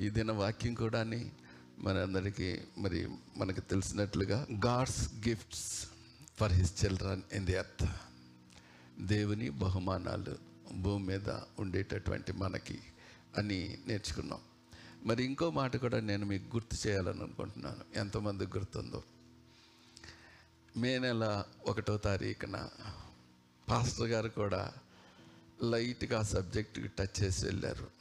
ఈ దిన వాక్యం కూడా మనందరికీ మరి మనకు తెలిసినట్లుగా God's gifts for his children in the earth దేవుని బహుమానాలు భూమి మీద ఉండేటటువంటి మనకి అని నేర్చుకున్నాం. మరి ఇంకో మాట కూడా నేను మీకు గుర్తు చేయాలని అనుకుంటున్నాను. ఎంతమందికి గుర్తుందో. మే నెల ఒకటో తారీఖున పాస్టర్ గారు కూడా లైట్గా ఆ సబ్జెక్ట్కి టచ్ చేసి వెళ్ళారు.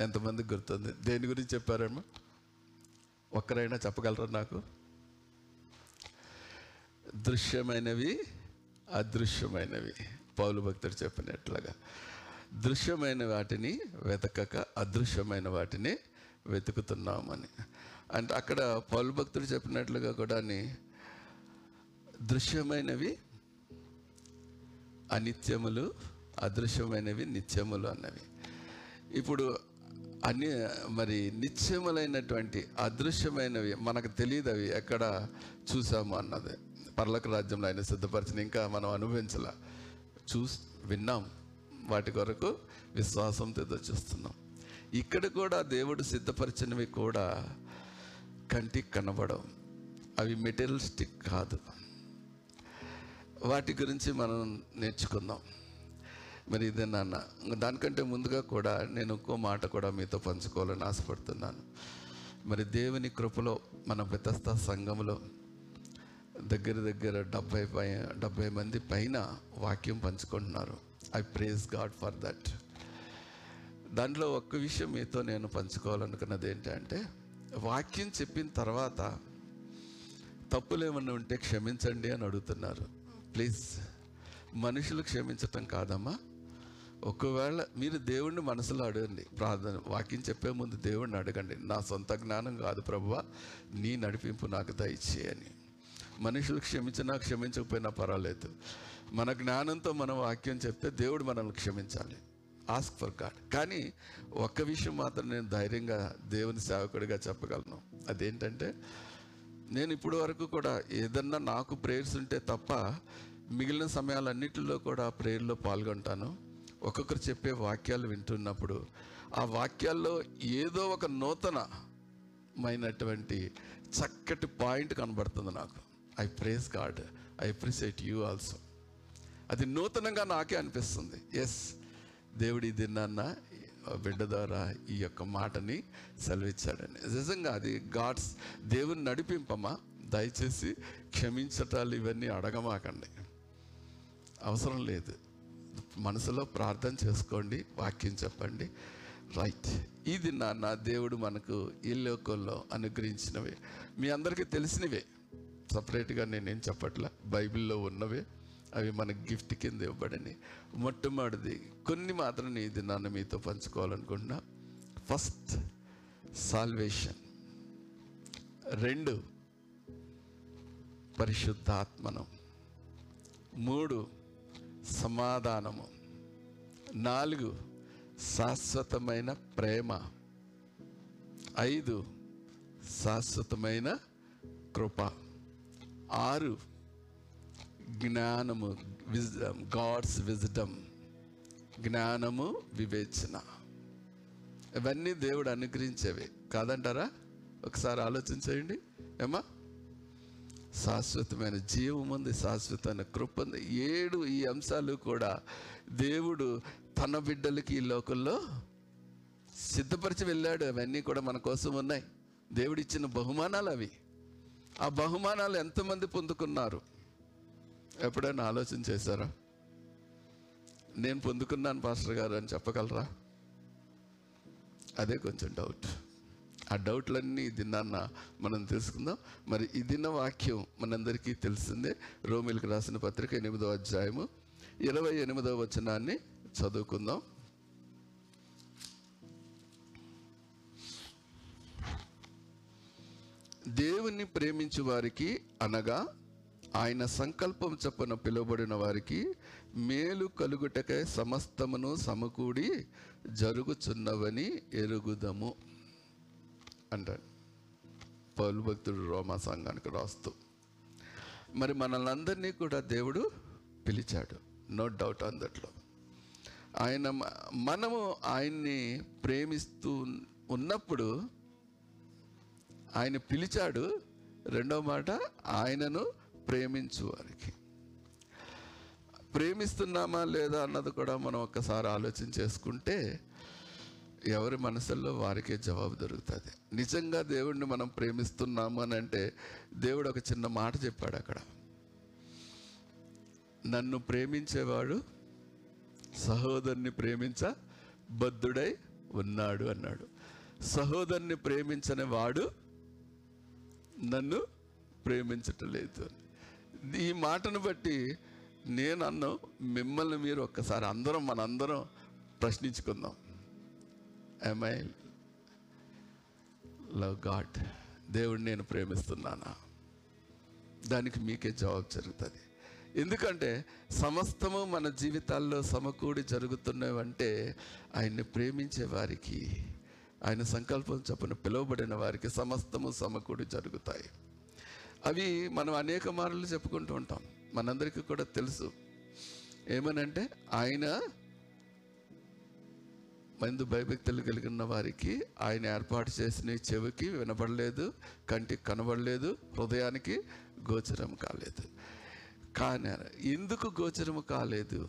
ఎంతమందికి గుర్తుంది? దేని గురించి చెప్పారమ్మా? ఒక్కరైనా చెప్పగలరా నాకు? దృశ్యమైనవి అదృశ్యమైనవి. పౌలు భక్తుడు చెప్పినట్లుగా. దృశ్యమైన వాటిని వెతకక అదృశ్యమైన వాటిని వెతుకుతున్నామని. అంటే అక్కడ పౌలు భక్తుడు చెప్పినట్లుగా కూడా దృశ్యమైనవి అనిత్యములు అదృశ్యమైనవి నిత్యములు అన్నవి. ఇప్పుడు అన్ని మరి నిత్యములైనటువంటి అదృశ్యమైనవి మనకు తెలియదు అవి ఎక్కడ చూసాము అన్నది. పర్లక రాజ్యంలో ఆయన సిద్ధపరిచిన ఇంకా మనం అనుభవించాల. చూస్ విన్నాం వాటి కొరకు విశ్వాసంతో ఎదురు చూస్తున్నాం ఇక్కడ కూడా దేవుడు సిద్ధపరిచినవి కూడా కంటికి కనబడవు. అవి మెటీరియలిస్టిక్ కాదు. వాటి గురించి మనం నేర్చుకుందాం. మరి ఇదే నాన్న. దానికంటే ముందుగా కూడా నేను ఇంకో మాట కూడా మీతో పంచుకోవాలని ఆశపడుతున్నాను. మరి దేవుని కృపలో మన బెతస్తా సంఘంలో దగ్గర దగ్గర డెబ్బై పై డెబ్బై మంది పైన వాక్యం పంచుకుంటున్నారు. I praise God for that దాంట్లో ఒక్క విషయం మీతో నేను పంచుకోవాలనుకున్నది ఏంటంటే వాక్యం చెప్పిన తర్వాత తప్పులు ఏమన్నా ఉంటే క్షమించండి అని అడుగుతున్నారు. ప్లీజ్ మనుషులు క్షమించటం కాదమ్మా. ఒకవేళ మీరు దేవుణ్ణి మనసులో అడగండి ప్రార్థన వాక్యం చెప్పే ముందు దేవుణ్ణి అడగండి. నా సొంత జ్ఞానం కాదు ప్రభువా నీ నడిపింపు నాకు దయచేయని మనుషులు క్షమించినా క్షమించకపోయినా పర్వాలేదు. మన జ్ఞానంతో మనం వాక్యం చెప్తే దేవుడు మనల్ని క్షమించాలి. ఆస్క్ ఫర్ గాడ్ కానీ ఒక్క విషయం మాత్రం నేను ధైర్యంగా దేవుని సేవకుడిగా చెప్పగలను. అదేంటంటే నేను ఇప్పటి వరకు కూడా ఏదన్నా నాకు ప్రేయర్స్ ఉంటే తప్ప మిగిలిన సమయాలన్నిటిలో కూడా ప్రేయర్లో పాల్గొంటాను. ఒక్కొక్కరు చెప్పే వాక్యాలు వింటున్నప్పుడు ఆ వాక్యాల్లో ఏదో ఒక నూతనమైనటువంటి చక్కటి పాయింట్ కనబడుతుంది నాకు. I praise God I appreciate you also అది నూతనంగా నాకే అనిపిస్తుంది. ఎస్ దేవుడి దిన్నాన్న బిడ్డ ద్వారా ఈ యొక్క మాటని సెలవిచ్చాడని. నిజంగా అది గాడ్స్ దేవుని నడిపింపమా? దయచేసి క్షమించటాలు ఇవన్నీ అడగమాకండి. అవసరం లేదు. మనసులో ప్రార్థన చేసుకోండి వాక్యం చెప్పండి. రైట్ ఇది నా నా దేవుడు మనకు ఈ లోకంలో అనుగ్రహించినవే. మీ అందరికీ తెలిసినవే. సపరేట్గా నేనేం చెప్పట్లా? బైబిల్లో ఉన్నవే. అవి మనకు గిఫ్ట్ కింద ఇవ్వబడని మొట్టమొదటిది కొన్ని మాత్రం ఇది నన్ను మీతో పంచుకోవాలనుకుంటున్నా. ఫస్ట్ సాల్వేషన్ రెండు పరిశుద్ధాత్మనం. మూడు సమాధానము. నాలుగు శాశ్వతమైన ప్రేమ. ఐదు శాశ్వతమైన కృప. ఆరు జ్ఞానము విజ్డమ్ గాడ్స్ విజ్డమ్ జ్ఞానము వివేచన. ఇవన్నీ దేవుడు అనుగ్రహించేవి. కాదంటారా? ఒకసారి ఆలోచించేయండి ఏమా శాశ్వతమైన జీవం ఉంది శాశ్వతమైన కృప ఉంది ఏడు ఈ అంశాలు కూడా దేవుడు తన బిడ్డలకి ఈ లోకంలో సిద్ధపరిచి వెళ్ళాడు. అవన్నీ కూడా మన కోసం ఉన్నాయి. దేవుడు ఇచ్చిన బహుమానాలు అవి. ఆ బహుమానాలు ఎంతమంది పొందుకున్నారు? ఎప్పుడైనా ఆలోచన చేశారా? నేను పొందుకున్నాను పాస్టర్ గారు అని చెప్పగలరా? అదే కొంచెం డౌట్. ఆ డౌట్లన్నీ దిన్నాన్న మనం తెలుసుకుందాం. మరి ఈ దిన వాక్యం మనందరికీ తెలిసిందే. రోమిల్కి రాసిన పత్రిక ఎనిమిదవ అధ్యాయము ఇరవై ఎనిమిదవ వచనాన్ని చదువుకుందాం. దేవుణ్ణి ప్రేమించు వారికి అనగా ఆయన సంకల్పం చొప్పున పిలువబడిన వారికి మేలు కలుగుటకై సమస్తమును సమకూడి జరుగుచున్నవని ఎరుగుదము. అంటాడు పౌలు భక్తుడు రోమా సంఘానికి రాస్తూ మరి మనల్ని అందరినీ కూడా దేవుడు పిలిచాడు నో డౌట్ అందట్లో ఆయన మనము ఆయన్ని ప్రేమిస్తూ ఉన్నప్పుడు ఆయన పిలిచాడు రెండో మాట ఆయనను ప్రేమించు వారికి. ప్రేమిస్తున్నామా లేదా అన్నది కూడా మనం ఒక్కసారి ఆలోచన చేసుకుంటే ఎవరి మనసుల్లో వారికే జవాబు దొరుకుతుంది. నిజంగా దేవుడిని మనం ప్రేమిస్తున్నాము అని అంటే దేవుడు ఒక చిన్న మాట చెప్పాడు అక్కడ. నన్ను ప్రేమించేవాడు సహోదరుని ప్రేమించ బద్ధుడై ఉన్నాడు అన్నాడు. సహోదరుని ప్రేమించని వాడు నన్ను ప్రేమించటం లేదు ఈ మాటను బట్టి నేను అన్ను మిమ్మల్ని మీరు ఒక్కసారి అందరం మనందరం ప్రశ్నించుకుందాం. ఐ లవ్ గాడ్ దేవుడు నేను ప్రేమిస్తున్నానా? దానికి మీకే జవాబు జరుగుతుంది. ఎందుకంటే సమస్తము మన జీవితాల్లో సమకూడి జరుగుతున్నవంటే ఆయన్ని ప్రేమించే వారికి ఆయన సంకల్పం చొప్పున పిలువబడిన వారికి సమస్తము సమకూడి జరుగుతాయి. అవి మనం అనేక మార్లు చెప్పుకుంటూ ఉంటాం. మనందరికీ కూడా తెలుసు. ఏమనంటే ఆయన మందు భయభక్తులు కలిగిన వారికి ఆయన ఏర్పాటు చేసిన చెవికి వినపడలేదు కంటికి కనబడలేదు హృదయానికి గోచరం కాలేదు. కానీ ఎందుకు గోచరం కాలేదు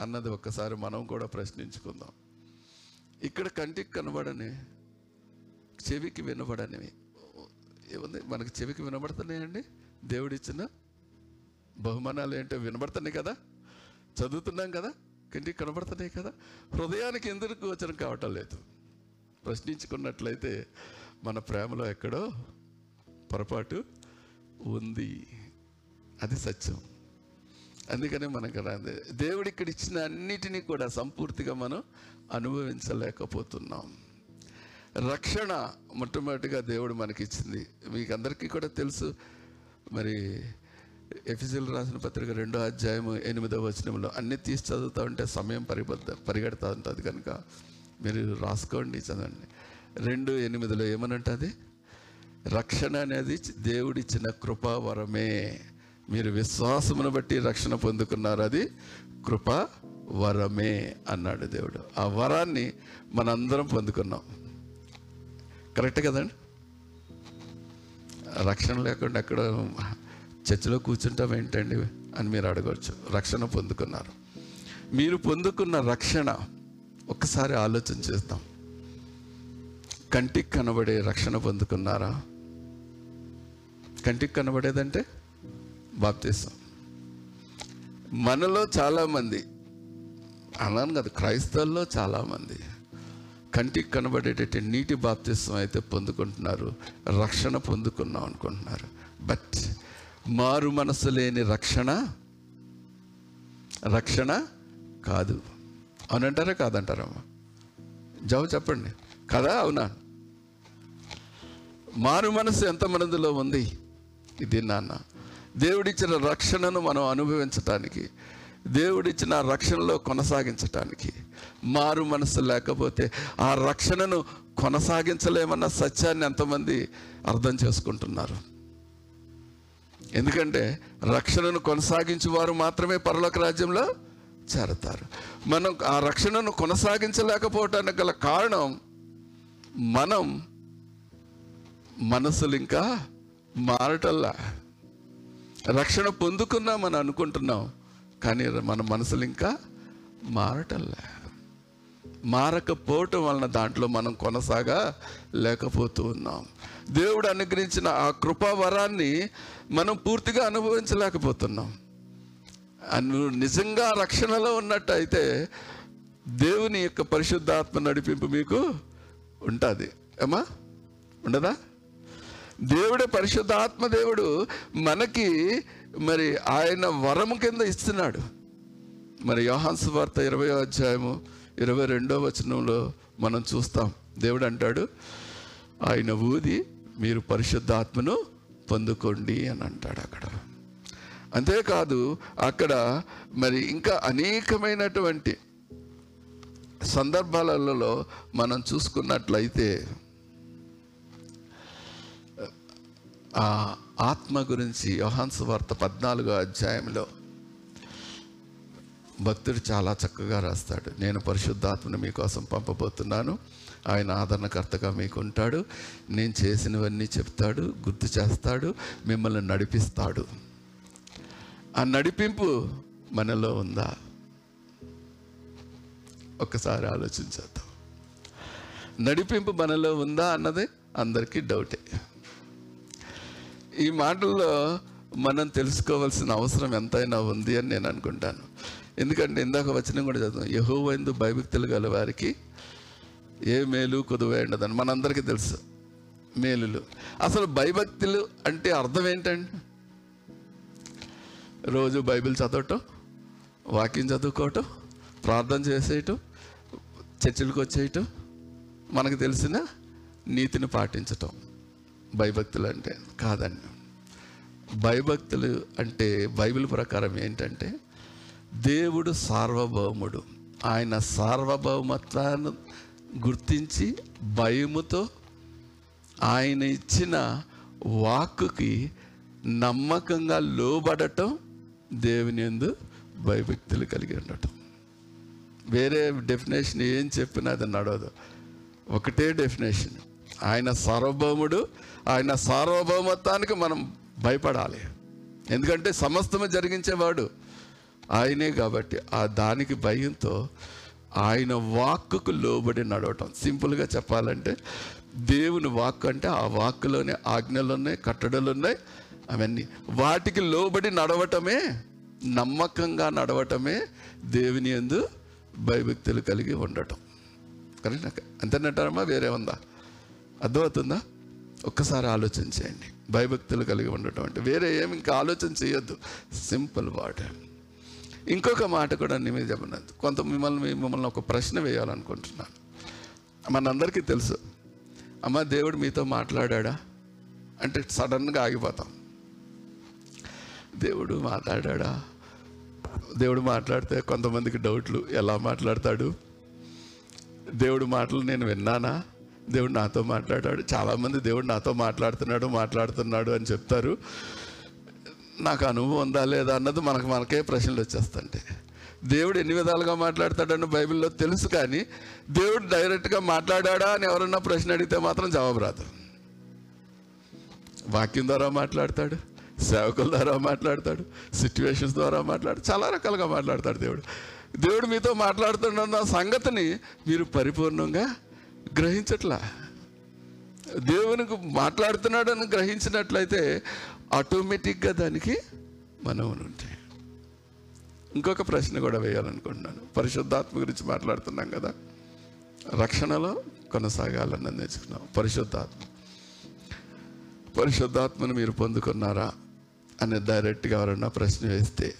అన్నది ఒక్కసారి మనం కూడా ప్రశ్నించుకుందాం. ఇక్కడ కంటికి కనబడని చెవికి వినబడనివి ఏముంది? మనకి చెవికి వినబడుతున్నాయండి? దేవుడిచ్చిన బహుమానాలు ఏంటో వినబడుతున్నాయి కదా? చదువుతున్నాం కదా? కంటికి కనబడుతున్నాయి కదా? హృదయానికి ఎందుకు వచనం కావటం లేదు? ప్రశ్నించుకున్నట్లయితే మన ప్రేమలో ఎక్కడో పొరపాటు ఉంది. అది సత్యం. అందుకనే మనకు రాదు దేవుడు ఇక్కడ ఇచ్చిన అన్నిటినీ కూడా సంపూర్తిగా మనం అనుభవించలేకపోతున్నాం. రక్షణ మొట్టమొదటిగా దేవుడు మనకి ఇచ్చింది మీకు అందరికీ కూడా తెలుసు. మరి ఎఫిజిల్ రాసిన పత్రిక రెండో అధ్యాయము ఎనిమిదో వచనంలో అన్ని తీసి చదువుతా ఉంటే సమయం పరిబద్ధ పరిగెడతా ఉంటుంది కనుక మీరు రాసుకోండి చదవండి. రెండు ఎనిమిదిలో ఏమనంటుంది? రక్షణ అనేది దేవుడిచ్చిన కృపావరమే. మీరు విశ్వాసమును బట్టి రక్షణ పొందుకున్నారు అది కృపా వరమే అన్నాడు దేవుడు. ఆ వరాన్ని మనందరం పొందుకున్నాం. కరెక్ట్ కదండి? రక్షణ లేకుండా ఎక్కడ చర్చిలో కూర్చుంటాం ఏంటండి అని మీరు అడగవచ్చు రక్షణ పొందుకున్నారు. మీరు పొందుకున్న రక్షణ ఒక్కసారి ఆలోచన చేద్దాం. కంటికి కనబడే రక్షణ పొందుకున్నారా? కంటికి కనబడేదంటే బాప్తీసం. మనలో చాలామంది అన్నాను కదా క్రైస్తవుల్లో చాలామంది కంటికి కనబడేటట్టు నీటి బాప్తిస్వం అయితే పొందుకుంటున్నారు రక్షణ పొందుకున్నాం అనుకుంటున్నారు. బట్ మారు మనసు లేని రక్షణ రక్షణ కాదు. అవునంటారా కాదంటారమ్మా జవాబు చెప్పండి. కదా? అవునా? మారు మనసు ఎంత మనదిలో ఉంది? ఇది నాన్న. దేవుడిచ్చిన రక్షణను మనం అనుభవించటానికి దేవుడిచ్చిన రక్షణలో కొనసాగించటానికి మారు మనసు లేకపోతే ఆ రక్షణను కొనసాగించలేమన్న సత్యాన్ని ఎంతమంది అర్థం చేసుకుంటున్నారు? ఎందుకంటే రక్షణను కొనసాగించే వారు మాత్రమే పరలోక రాజ్యంలో చేరతారు. మనం ఆ రక్షణను కొనసాగించలేకపోవటానికి గల కారణం మనం మనసులు ఇంకా మారటల్లా రక్షణ పొందుకున్నామని అనుకుంటున్నాం కానీ మన మనసులు ఇంకా మారటల్లా మారకపోవటం వలన దాంట్లో మనం కొనసాగా లేకపోతూ ఉన్నాం. దేవుడు అనుగ్రహించిన ఆ కృపా వరాన్ని మనం పూర్తిగా అనుభవించలేకపోతున్నాం. అను నిజంగా రక్షణలో ఉన్నట్టయితే దేవుని యొక్క పరిశుద్ధాత్మ నడిపింపు మీకు ఉంటుంది. ఏమా? ఉండదా? దేవుడే పరిశుద్ధాత్మ దేవుడు మనకి మరి ఆయన వరము కింద ఇస్తున్నాడు. మరి యోహాన్స్ వార్త ఇరవై అధ్యాయము ఇరవై రెండో వచనంలో మనం చూస్తాం. దేవుడు అంటాడు ఆయన ఊది మీరు పరిశుద్ధాత్మను పొందుకోండి అని అంటాడు అక్కడ. అంతేకాదు అక్కడ మరి ఇంకా అనేకమైనటువంటి సందర్భాలలో మనం చూసుకున్నట్లయితే ఆ ఆత్మ గురించి యోహాన్స్ వార్త పద్నాలుగో అధ్యాయంలో భక్తుడు చాలా చక్కగా రాస్తాడు. నేను పరిశుద్ధాత్మను మీకోసం పంపబోతున్నాను. ఆయన ఆదరణకర్తగా మీకు ఉంటాడు నేను చేసినవన్నీ చెప్తాడు గుర్తు చేస్తాడు మిమ్మల్ని నడిపిస్తాడు. ఆ నడిపింపు మనలో ఉందా? ఒక్కసారి ఆలోచించేద్దాం నడిపింపు మనలో ఉందా అన్నది అందరికీ డౌటే. ఈ మాటల్లో మనం తెలుసుకోవాల్సిన అవసరం ఎంతైనా ఉంది అని నేను అనుకుంటాను. ఎందుకంటే ఇందాక వచ్చినా కూడా చదువు యహోవైందు భయభక్తులు గల వారికి ఏ మేలు కొదువే ఉండదని మనందరికీ తెలుసు. మేలులు. అసలు భయభక్తులు అంటే అర్థం ఏంటండి? రోజు బైబిల్ చదవటం వాక్యం చదువుకోవటం ప్రార్థన చేసేయటం చర్చిలకు వచ్చేయటం మనకు తెలిసిన నీతిని పాటించటం భయభక్తులు అంటే కాదండి. భయభక్తులు అంటే బైబిల్ ప్రకారం ఏంటంటే దేవుడు సార్వభౌముడు. ఆయన సార్వభౌమత్వాన్ని గుర్తించి భయముతో ఆయన ఇచ్చిన వాక్కుకి నమ్మకంగా లోబడటం దేవుని ఎందు భయభక్తులు కలిగి ఉండటం. వేరే డెఫినేషన్ ఏం చెప్పినా అది నడవదు. ఒకటే డెఫినేషన్ ఆయన సార్వభౌముడు ఆయన సార్వభౌమత్వానికి మనం భయపడాలి. ఎందుకంటే సమస్తము జరిగించేవాడు ఆయనే కాబట్టి ఆ దానికి భయంతో ఆయన వాక్కుకు లోబడి నడవటం. సింపుల్గా చెప్పాలంటే దేవుని వాక్కు అంటే ఆ వాక్కులోనే ఆజ్ఞలు ఉన్నాయి కట్టడలు ఉన్నాయి అవన్నీ. వాటికి లోబడి నడవటమే నమ్మకంగా నడవటమే దేవుని ఎందు భయభక్తులు కలిగి ఉండటం. కరెక్ట్? అంతేనంటారమ్మా? వేరే ఉందా అర్థమవుతుందా? ఒక్కసారి ఆలోచన చేయండి. భయభక్తులు కలిగి ఉండటం అంటే వేరే ఏమి ఇంకా ఆలోచన చేయొద్దు. Simple word. ఇంకొక మాట కూడా నేను మీద చెప్పలేదు కొంత మిమ్మల్ని మిమ్మల్ని ఒక ప్రశ్న వేయాలనుకుంటున్నాను. మనందరికీ తెలుసు. అమ్మ దేవుడు మీతో మాట్లాడా అంటే సడన్గా ఆగిపోతాం. దేవుడు మాట్లాడా దేవుడు మాట్లాడితే కొంతమందికి డౌట్లు. ఎలా మాట్లాడతాడు? దేవుడు మాటలు నేను విన్నానా? దేవుడు నాతో మాట్లాడాడు. చాలామంది దేవుడు నాతో మాట్లాడుతున్నాడు మాట్లాడుతున్నాడు అని చెప్తారు. నాకు అనుభవం ఉందా లేదా అన్నది మనకు మనకే ప్రశ్నలు వచ్చేస్తుంటే. దేవుడు ఎన్ని విధాలుగా మాట్లాడతాడని బైబిల్లో తెలుసు కానీ దేవుడు డైరెక్ట్గా మాట్లాడా అని ఎవరన్నా ప్రశ్న అడిగితే మాత్రం జవాబు రాదు. వాక్యం ద్వారా మాట్లాడతాడు సేవకుల ద్వారా మాట్లాడతాడు సిచ్యువేషన్స్ ద్వారా మాట్లాడు చాలా రకాలుగా మాట్లాడతాడు దేవుడు. దేవుడు మీతో మాట్లాడుతున్న సంగతిని మీరు పరిపూర్ణంగా గ్రహించట్లా. దేవునికి మాట్లాడుతున్నాడని గ్రహించినట్లయితే ఆటోమేటిక్గా దానికి మనవులు ఉంటాయి. ఇంకొక ప్రశ్న కూడా వేయాలనుకుంటున్నాను. పరిశుద్ధాత్మ గురించి మాట్లాడుతున్నాం కదా. రక్షణలో కొనసాగాలని నేర్చుకున్నాం. పరిశుద్ధాత్మ. పరిశుద్ధాత్మను మీరు పొందుకున్నారా అని డైరెక్ట్గా ఎవరన్నా ప్రశ్న వేస్తే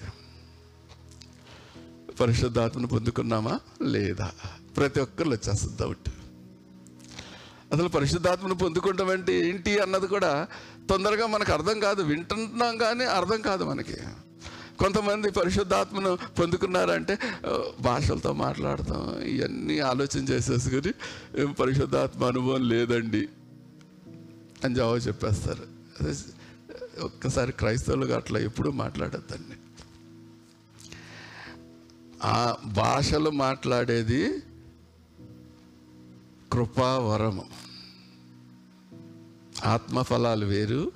పరిశుద్ధాత్మను పొందుకున్నామా లేదా? ప్రతి ఒక్కరు వచ్చేస్తుంది డౌట్ అసలు పరిశుద్ధాత్మను పొందుకుంటాం అంటే ఏంటి అన్నది కూడా తొందరగా మనకు అర్థం కాదు వింటున్నాం కానీ అర్థం కాదు మనకి. కొంతమంది పరిశుద్ధాత్మను పొందుకున్నారంటే భాషలతో మాట్లాడతాం ఇవన్నీ ఆలోచన చేసేసుకుని "ఏం పరిశుద్ధాత్మ అనుభవం లేదండి అని జవాబు చెప్పేస్తారు. ఒక్కసారి క్రైస్తవులుగా అట్లా ఎప్పుడూ మాట్లాడద్దండి. ఆ భాషలు మాట్లాడేది కృపావరము. ఆత్మఫలాలు వేరు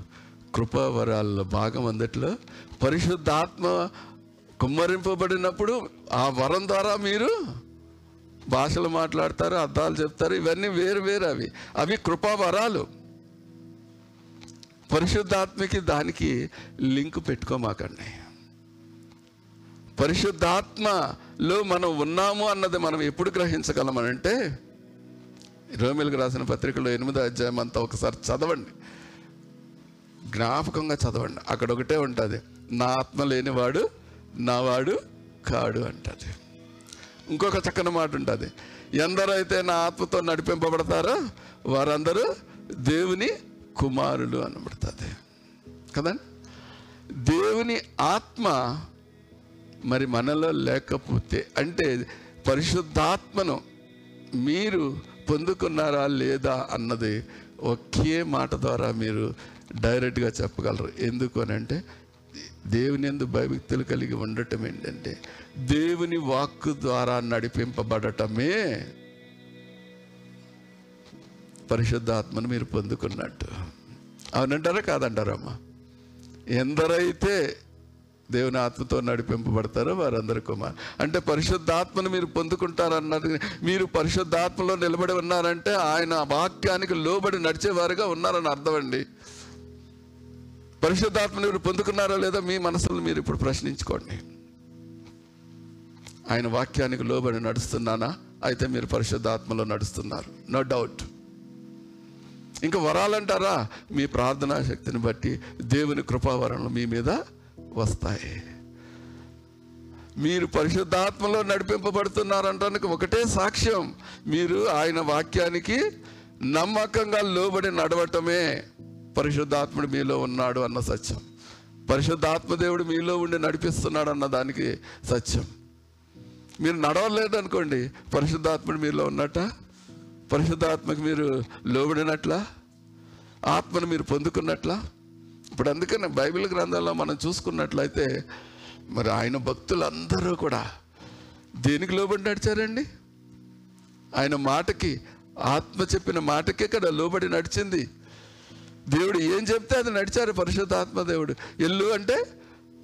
కృపావరాల్లో భాగం అందట్లో పరిశుద్ధాత్మ కుమ్మరింపబడినప్పుడు ఆ వరం ద్వారా మీరు భాషలు మాట్లాడతారు అర్థాలు చెప్తారు. ఇవన్నీ వేరు వేరు అవి. అవి కృపావరాలు. పరిశుద్ధాత్మకి దానికి లింక్ పెట్టుకోమాకండి. పరిశుద్ధాత్మలో మనం ఉన్నాము అన్నది మనం ఎప్పుడు గ్రహించగలమనంటే రోమిలకు రాసిన పత్రికలో ఎనిమిదో అధ్యాయం అంతా ఒకసారి చదవండి. జ్ఞాపకంగా చదవండి. అక్కడ ఒకటే ఉంటుంది. నా ఆత్మ లేనివాడు నావాడు కాడు అంటది. ఇంకొక చక్కని మాట ఉంటుంది. ఎందరైతే నా ఆత్మతో నడిపింపబడతారో వారందరూ దేవుని కుమారులు అనబడుతుంది కదండి? దేవుని ఆత్మ మరి మనలో లేకపోతే అంటే పరిశుద్ధాత్మను మీరు పొందుకున్నారా లేదా అన్నది ఒకే మాట ద్వారా మీరు డైరెక్ట్గా చెప్పగలరు. ఎందుకు అని అంటే దేవుని ఎందు భయభక్తులు కలిగి ఉండటం ఏంటంటే దేవుని వాక్కు ద్వారా నడిపింపబడటమే పరిశుద్ధాత్మను మీరు పొందుకున్నట్టు. అవునంటారా? కాదంటారమ్మా ఎందరైతే దేవుని ఆత్మతో నడిపింపబడతారో వారందరూ కుమార్. అంటే పరిశుద్ధాత్మను మీరు పొందుకుంటారన్నది మీరు పరిశుద్ధాత్మలో నిలబడి ఉన్నారంటే ఆయన వాక్యానికి లోబడి నడిచేవారుగా ఉన్నారని అర్థం అండి. పరిశుద్ధాత్మను మీరు పొందుకున్నారో లేదో మీ మనసులను మీరు ఇప్పుడు ప్రశ్నించుకోండి. ఆయన వాక్యానికి లోబడి నడుస్తున్నానా? అయితే మీరు పరిశుద్ధాత్మలో నడుస్తున్నారు. నో డౌట్ ఇంకా వరాలంటారా? మీ ప్రార్థనా శక్తిని బట్టి దేవుని కృపావరణలు మీ మీద వస్తాయి. మీరు పరిశుద్ధాత్మలో నడిపింపబడుతున్నారంటానికి ఒకటే సాక్ష్యం. మీరు ఆయన వాక్యానికి నమ్మకంగా లోబడి నడవటమే పరిశుద్ధాత్ముడు మీలో ఉన్నాడు అన్న సత్యం. పరిశుద్ధాత్మ దేవుడు మీలో ఉండి నడిపిస్తున్నాడు అన్న దానికి సత్యం. మీరు నడవలేదు అనుకోండి పరిశుద్ధాత్ముడు మీలో ఉన్నట్ట? పరిశుద్ధాత్మకు మీరు లోబడినట్లా? ఆత్మను మీరు పొందుకున్నట్లా? ఇప్పుడు అందుకనే బైబిల్ గ్రంథంలో మనం చూసుకున్నట్లయితే మరి ఆయన భక్తులందరూ కూడా దేనికి లోబడి నడిచారండి? ఆయన మాటకి ఆత్మ చెప్పిన మాటకే కదా లోబడి నడిచింది. దేవుడు ఏం చెప్తే అది నడిచారు పరిశుద్ధాత్మ దేవుడు. ఎల్లు అంటే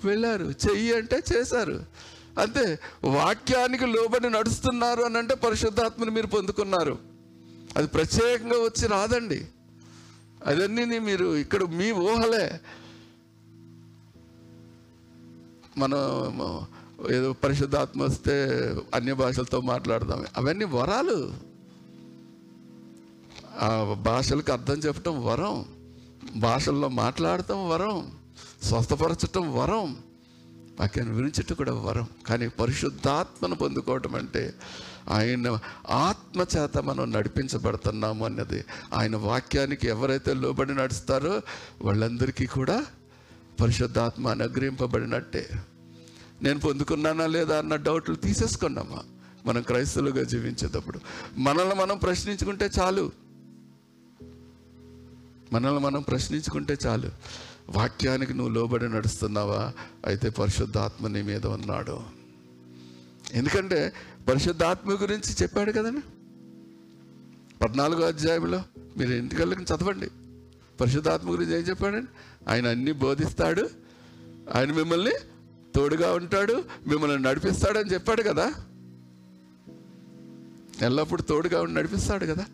వెళ్ళారు చెయ్యి అంటే చేశారు. అంతే వాక్యానికి లోబడి నడుస్తున్నారు అని అంటే పరిశుద్ధాత్మని మీరు పొందుకున్నారు. అది ప్రత్యేకంగా వచ్చి రాదండి. అదన్నీ మీరు ఇక్కడ మీ ఊహలే. మనం ఏదో పరిశుద్ధాత్మ వస్తే అన్య భాషలతో మాట్లాడదాం అవన్నీ వరాలు. ఆ భాషలకు అర్థం చెప్పటం వరం. భాషల్లో మాట్లాడటం వరం. స్వస్థపరచటం వరం. వాక్యాన్ని వినిచటం కూడా వరం. కానీ పరిశుద్ధాత్మను పొందుకోవటం అంటే ఆయన ఆత్మ చేత మనం నడిపించబడుతున్నాము అన్నది. ఆయన వాక్యానికి ఎవరైతే లోబడి నడుస్తారో వాళ్ళందరికీ కూడా పరిశుద్ధాత్మ అనుగ్రహింపబడినట్టే. నేను పొందుకున్నానా లేదా అన్న డౌట్లు తీసేసుకున్నామా? మనం క్రైస్తవులుగా జీవించేటప్పుడు. మనల్ని మనం ప్రశ్నించుకుంటే చాలు. మనల్ని మనం ప్రశ్నించుకుంటే చాలు. వాక్యానికి నువ్వు లోబడి నడుస్తున్నావా? అయితే పరిశుద్ధాత్మ నీ మీద ఉన్నాడు. ఎందుకంటే పరిశుద్ధాత్మ గురించి చెప్పాడు కదండి పద్నాలుగో అధ్యాయంలో మీరు ఇంటికెళ్ళకి చదవండి. పరిశుద్ధాత్మ గురించి ఏం చెప్పాడండి? ఆయన అన్ని బోధిస్తాడు ఆయన మిమ్మల్ని తోడుగా ఉంటాడు మిమ్మల్ని నడిపిస్తాడని చెప్పాడు కదా. ఎల్లప్పుడు తోడుగా ఉండి నడిపిస్తాడు కదా.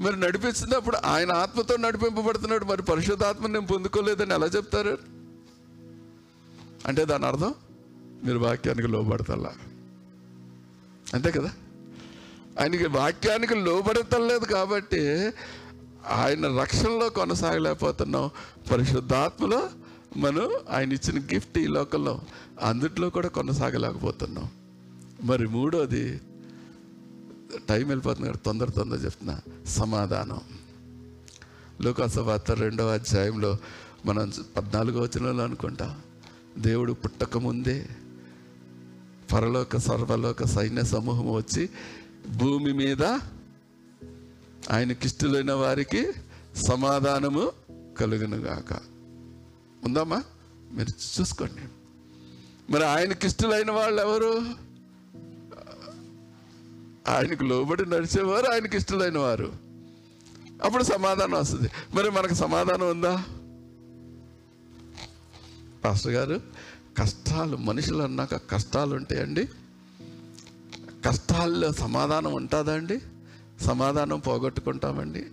మరి నడిపించినప్పుడు ఆయన ఆత్మతో నడిపింపబడుతున్నాడు మరి పరిశుద్ధాత్మ నేను పొందుకోలేదని ఎలా చెప్తారు? అంటే దాని అర్థం మీరు వాక్యానికి లోబడతల్లా. అంతే కదా? ఆయనకి వాక్యానికి లోబడతలేదు కాబట్టి ఆయన రక్షణలో కొనసాగలేకపోతున్నాం. పరిశుద్ధాత్మలో మనం ఆయన ఇచ్చిన గిఫ్ట్ ఈ లోకంలో అందుట్లో కూడా కొనసాగలేకపోతున్నాం. మరి మూడోది టైం వెళ్ళిపోతుంది కదా తొందర తొందర చెప్తున్నా సమాధానం. లోకాసవార్త రెండవ అధ్యాయంలో మనం పద్నాలుగో వచనంలో అనుకుంటా దేవుడు పుట్టక ముందే పరలోక సర్వలోక సైన్య సమూహం వచ్చి భూమి మీద ఆయనకిష్టులైన వారికి సమాధానము కలుగునుగాక. ఉందమ్మా? మీరు చూసుకోండి. మరి ఆయనకిష్టులైన వాళ్ళు ఎవరు? ఆయనకు లోబడి నడిచేవారు ఆయనకి ఇష్టలైన వారు. అప్పుడు సమాధానం వస్తుంది. మరి మనకు సమాధానం ఉందా? పాస్టర్ గారు కష్టాలు మనుషులు అన్నాక కష్టాలు ఉంటాయండి కష్టాల్లో సమాధానం ఉంటుందా అండి సమాధానం పోగొట్టుకుంటామండి?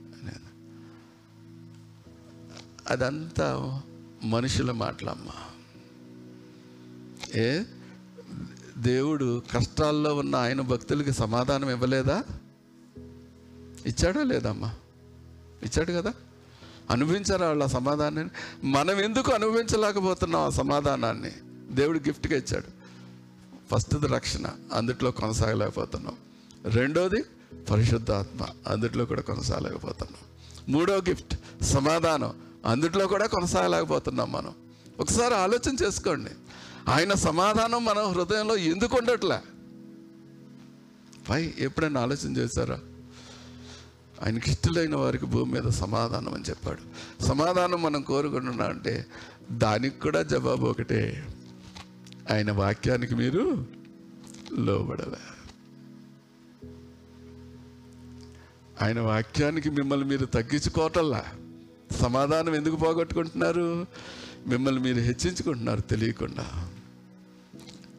అదంతా మనుషుల మాటలమ్మా. ఏ? దేవుడు కష్టాల్లో ఉన్న ఆయన భక్తులకి సమాధానం ఇవ్వలేదా? ఇచ్చాడా లేదమ్మా? ఇచ్చాడు కదా? అనుభవించారా వాళ్ళ సమాధానాన్ని? మనం ఎందుకు అనుభవించలేకపోతున్నాం ఆ సమాధానాన్ని? దేవుడు గిఫ్ట్గా ఇచ్చాడు. ఫస్ట్ది రక్షణ అందుట్లో కొనసాగలేకపోతున్నాం. రెండోది పరిశుద్ధాత్మ అందుట్లో కూడా కొనసాగలేకపోతున్నాం. మూడో గిఫ్ట్ సమాధానం అందుట్లో కూడా కొనసాగలేకపోతున్నాం మనం. ఒకసారి ఆలోచన చేసుకోండి. ఆయన సమాధానం మన హృదయంలో ఎందుకు ఉండట్లే? పై ఎప్పుడైనా ఆలోచన చేశారా? ఆయనకి ఇష్టలైన వారికి భూమి మీద సమాధానం అని చెప్పాడు. సమాధానం మనం కోరుకుంటున్నా అంటే దానికి కూడా జవాబు ఒకటే. ఆయన వాక్యానికి మీరు లోబడలే ఆయన వాక్యానికి మిమ్మల్ని మీరు తగ్గించుకోవటల్లా సమాధానం ఎందుకు పోగొట్టుకుంటున్నారు? మిమ్మల్ని మీరు హెచ్చించుకుంటున్నారు తెలియకుండా.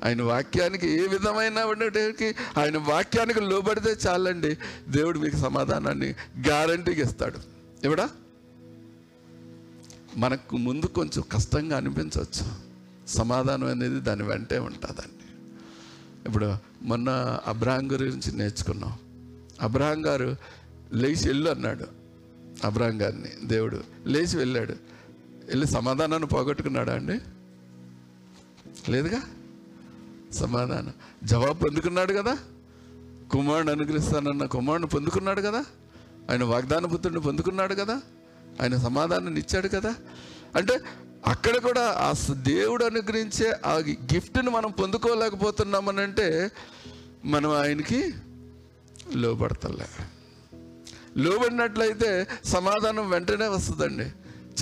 ఆయన వాక్యానికి ఏ విధమైన ఉండేటికి ఆయన వాక్యానికి లోబడితే చాలండి. దేవుడు మీకు సమాధానాన్ని గ్యారంటీగా ఇస్తాడు. ఇవిడా మనకు ముందు కొంచెం కష్టంగా అనిపించవచ్చు. సమాధానం అనేది దాని వెంటే ఉంటుందండి. ఇప్పుడు మొన్న అబ్రాహం గురించి నేర్చుకున్నాం. అబ్రాహం గారు లేచి వెళ్ళు అన్నాడు. అబ్రాహం గారిని దేవుడు లేచి వెళ్ళాడు. వెళ్ళి సమాధానాన్ని పోగొట్టుకున్నాడా అండి? లేదుగా? సమాధానం. జవాబు పొందుకున్నాడు కదా? కుమారుడు అనుగ్రహిస్తానన్న కుమారుడు పొందుకున్నాడు కదా? ఆయన వాగ్దాన పుత్రుడిని పొందుకున్నాడు కదా? ఆయన సమాధానాన్ని ఇచ్చాడు కదా? అంటే అక్కడ కూడా ఆ దేవుడు అనుగ్రహించే ఆ గిఫ్ట్ని మనం పొందుకోలేకపోతున్నామనంటే మనం ఆయనకి లోబడతలే. లోబడినట్లయితే సమాధానం వెంటనే వస్తుందండి.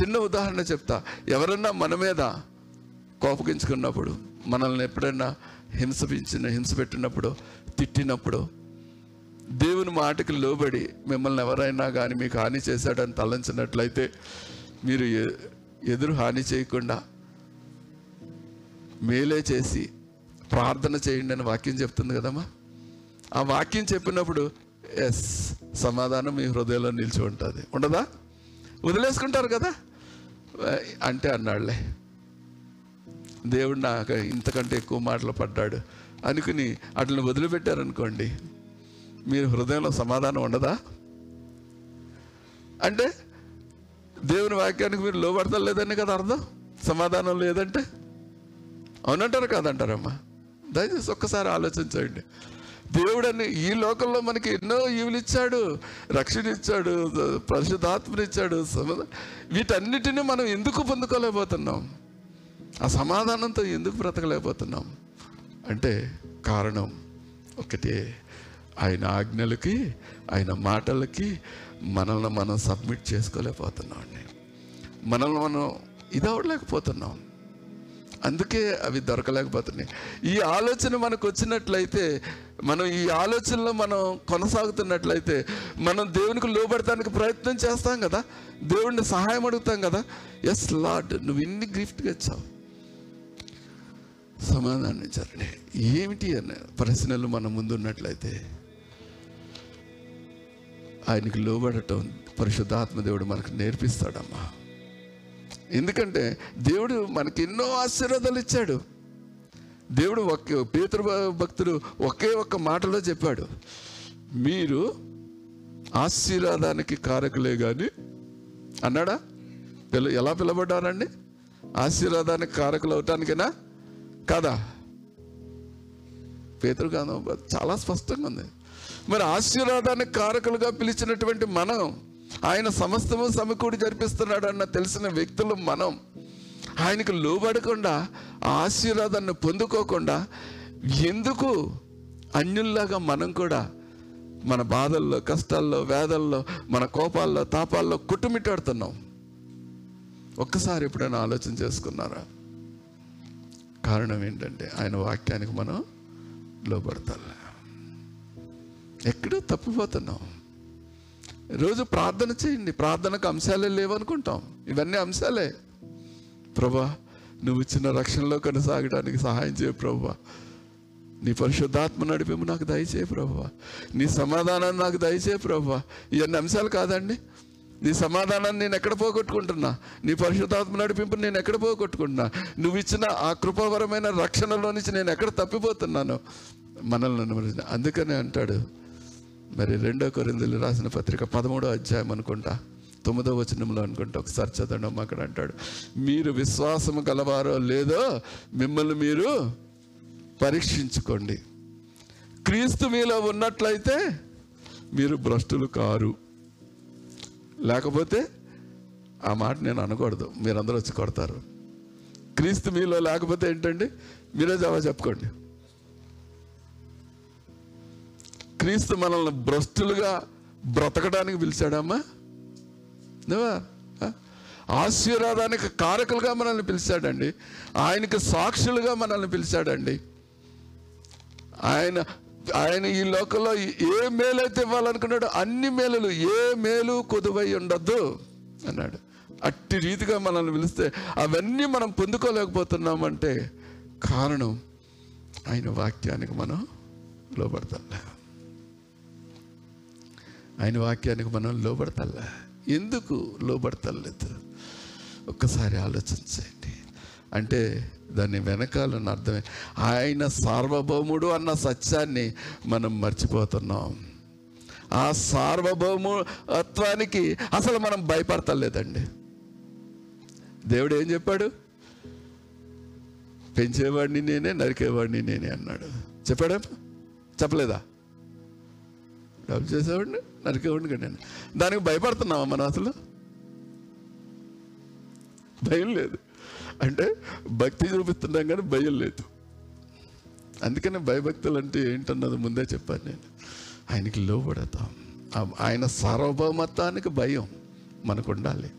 చిన్న ఉదాహరణ చెప్తా. ఎవరన్నా మన మీద కోపగించుకున్నప్పుడు మనల్ని ఎప్పుడైనా హింసపించిన హింస పెట్టినప్పుడు తిట్టినప్పుడు దేవుని మాటకి లోబడి మిమ్మల్ని ఎవరైనా కానీ మీకు హాని చేశాడని తలంచినట్లయితే మీరు ఎదురు హాని చేయకుండా మేలే చేసి ప్రార్థన చేయండి అని వాక్యం చెప్తుంది కదమ్మా. ఆ వాక్యం చెప్పినప్పుడు ఎస్ సమాధానం మీ హృదయంలో నిలిచి ఉంటుంది. ఉండదా? వదిలేసుకుంటారు కదా? అంటే అన్నాడులే దేవుడు నాకు ఇంతకంటే ఎక్కువ మాటలు పడ్డాడు అనుకుని అట్లని వదిలిపెట్టారనుకోండి మీరు హృదయంలో సమాధానం ఉండదా? అంటే దేవుని వాక్యానికి మీరు లోబడతారు లేదని కదా అర్థం? సమాధానం లేదంటే? అవునంటారు కాదంటారమ్మా? దయచేసి ఒక్కసారి ఆలోచించండి. దేవుడని ఈ లోకంలో మనకి ఎన్నో ఈవులు ఇచ్చాడు రక్షణ ఇచ్చాడు పరిశుద్ధాత్మని వీటన్నిటిని మనం ఎందుకు పొందుకోలేకపోతున్నాం? ఆ సమాధానంతో ఎందుకు బ్రతకలేకపోతున్నాం? అంటే కారణం ఒకటే. ఆయన ఆజ్ఞలకి ఆయన మాటలకి మనల్ని మనం సబ్మిట్ చేసుకోలేకపోతున్నాం అండి. మనల్ని మనం ఇదవలేకపోతున్నాం అందుకే అవి దొరకలేకపోతున్నాయి. ఈ ఆలోచన మనకు వచ్చినట్లయితే మనం ఈ ఆలోచనలో మనం కొనసాగుతున్నట్లయితే మనం దేవునికి లోబడటానికి ప్రయత్నం చేస్తాం కదా? దేవుడిని సహాయం అడుగుతాం కదా? ఎస్ లాడ్ నువ్వు ఇన్ని గిఫ్ట్గా ఇచ్చావు. సమాధానం ఇచ్చారండి. ఏమిటి అనే ప్రశ్నలు మన ముందున్నట్లయితే ఆయనకి లోబడటం పరిశుద్ధాత్మ దేవుడు మనకు నేర్పిస్తాడమ్మా. ఎందుకంటే దేవుడు మనకి ఎన్నో ఆశీర్వాదాలు ఇచ్చాడు. దేవుడు ఒకే పేతృ భక్తుడు ఒకే ఒక్క మాటలో చెప్పాడు. మీరు ఆశీర్వాదానికి కారకులే కానీ అన్నాడా? పిల్ల ఎలా పిలబడ్డారండి ఆశీర్వాదానికి కారకులు అవటానికేనా? కాదా? పేతృగానం చాలా స్పష్టంగా ఉంది. మరి ఆశీర్వాదానికి కారకులుగా పిలిచినటువంటి మనం ఆయన సమస్తము సమకూడి జరిపిస్తున్నాడు అన్న తెలిసిన వ్యక్తులు మనం ఆయనకు లోబడకుండా ఆశీర్వాదాన్ని పొందుకోకుండా ఎందుకు అన్యుల్లాగా మనం కూడా మన బాధల్లో కష్టాల్లో వేదల్లో మన కోపాల్లో తాపాల్లో కుట్టుమిట్టాడుతున్నాం? ఒక్కసారి ఎప్పుడైనా ఆలోచన చేసుకున్నారా? కారణం ఏంటంటే ఆయన వాక్యానికి మనం లోపడతాం ఎక్కడో తప్పిపోతున్నాం. రోజు ప్రార్థన చేయండి. ప్రార్థనకు అంశాలే లేవనుకుంటాం. ఇవన్నీ అంశాలే. ప్రభా నువ్వు ఇచ్చిన రక్షణలో కొనసాగడానికి సహాయం చేయ ప్రభా. నీ పరిశుద్ధాత్మ నడిపేము నాకు దయచేయ ప్రభా. నీ సమాధానాన్ని నాకు దయచేయ ప్రభా. ఇవన్నీ అంశాలు కాదండి. నీ సమాధానాన్ని నేను ఎక్కడ పోగొట్టుకుంటున్నా? నీ పరిశుద్ధాత్మ నడిపింపు నేను ఎక్కడ పోగొట్టుకుంటున్నా? నువ్వు ఇచ్చిన ఆ కృపావరమైన రక్షణలో నుంచి నేను ఎక్కడ తప్పిపోతున్నాను? మనల్ని అందుకనే అంటాడు మరి రెండో కొరిందులు రాసిన పత్రిక పదమూడో అధ్యాయం అనుకుంటా. తొమ్మిదో వచనంలో అనుకుంటా. ఒకసారి చదవడం అక్కడ అంటాడు. మీరు విశ్వాసము కలవారో లేదో మిమ్మల్ని మీరు పరీక్షించుకోండి. క్రీస్తు మీలో ఉన్నట్లయితే మీరు భ్రష్టులు కారు. లేకపోతే ఆ మాట నేను అనకూడదు. మీరందరూ వచ్చి కొడతారు. క్రీస్తు మీలో లేకపోతే ఏంటండి? మీరే జవాబు చెప్పుకోండి. క్రీస్తు మనల్ని భ్రష్టులుగా బ్రతకడానికి పిలిచాడమ్మా. నువ్వా? ఆశీర్వాదానికి కారకులుగా మనల్ని పిలిచాడండి. ఆయనకి సాక్షులుగా మనల్ని పిలిచాడండి. ఆయన ఆయన ఈ లోకంలో ఏ మేలైతే ఇవ్వాలనుకున్నాడో అన్ని మేలులు ఏ మేలు కొదువై ఉండద్దు అన్నాడు. అట్టి రీతిగా మనల్ని పిలిస్తే అవన్నీ మనం పొందుకోలేకపోతున్నామంటే కారణం ఆయన వాక్యానికి మనం లోపడతాం ఆయన వాక్యానికి మనం లోబడతలే ఎందుకు లోబడతలేదు ఒక్కసారి ఆలోచించండి. అంటే దాని వెనకాలన్న అర్థమే ఆయన సార్వభౌముడు అన్న సత్యాన్ని మనం మర్చిపోతున్నాం. ఆ సార్వభౌమత్వానికి అసలు మనం భయపడతలేదండి. దేవుడు ఏం చెప్పాడు? పెంచేవాడిని నేనే నరికేవాడిని నేనే అన్నాడు. చెప్పాడా? చెప్పలేదా? డబ్బు చేసేవాడిని నరికేవాడిని కట్టాను దానికి భయపడుతున్నావా మనం అసలు? భయం లేదు. అంటే భక్తి చూపిస్తున్నాం కానీ భయం లేదు. అందుకనే భయభక్తులు అంటే ఏంటన్నది ముందే చెప్పాను నేను. ఆయనకి లోపడతాం ఆయన సార్వభౌమత్వానికి భయం మనకు ఉండాలి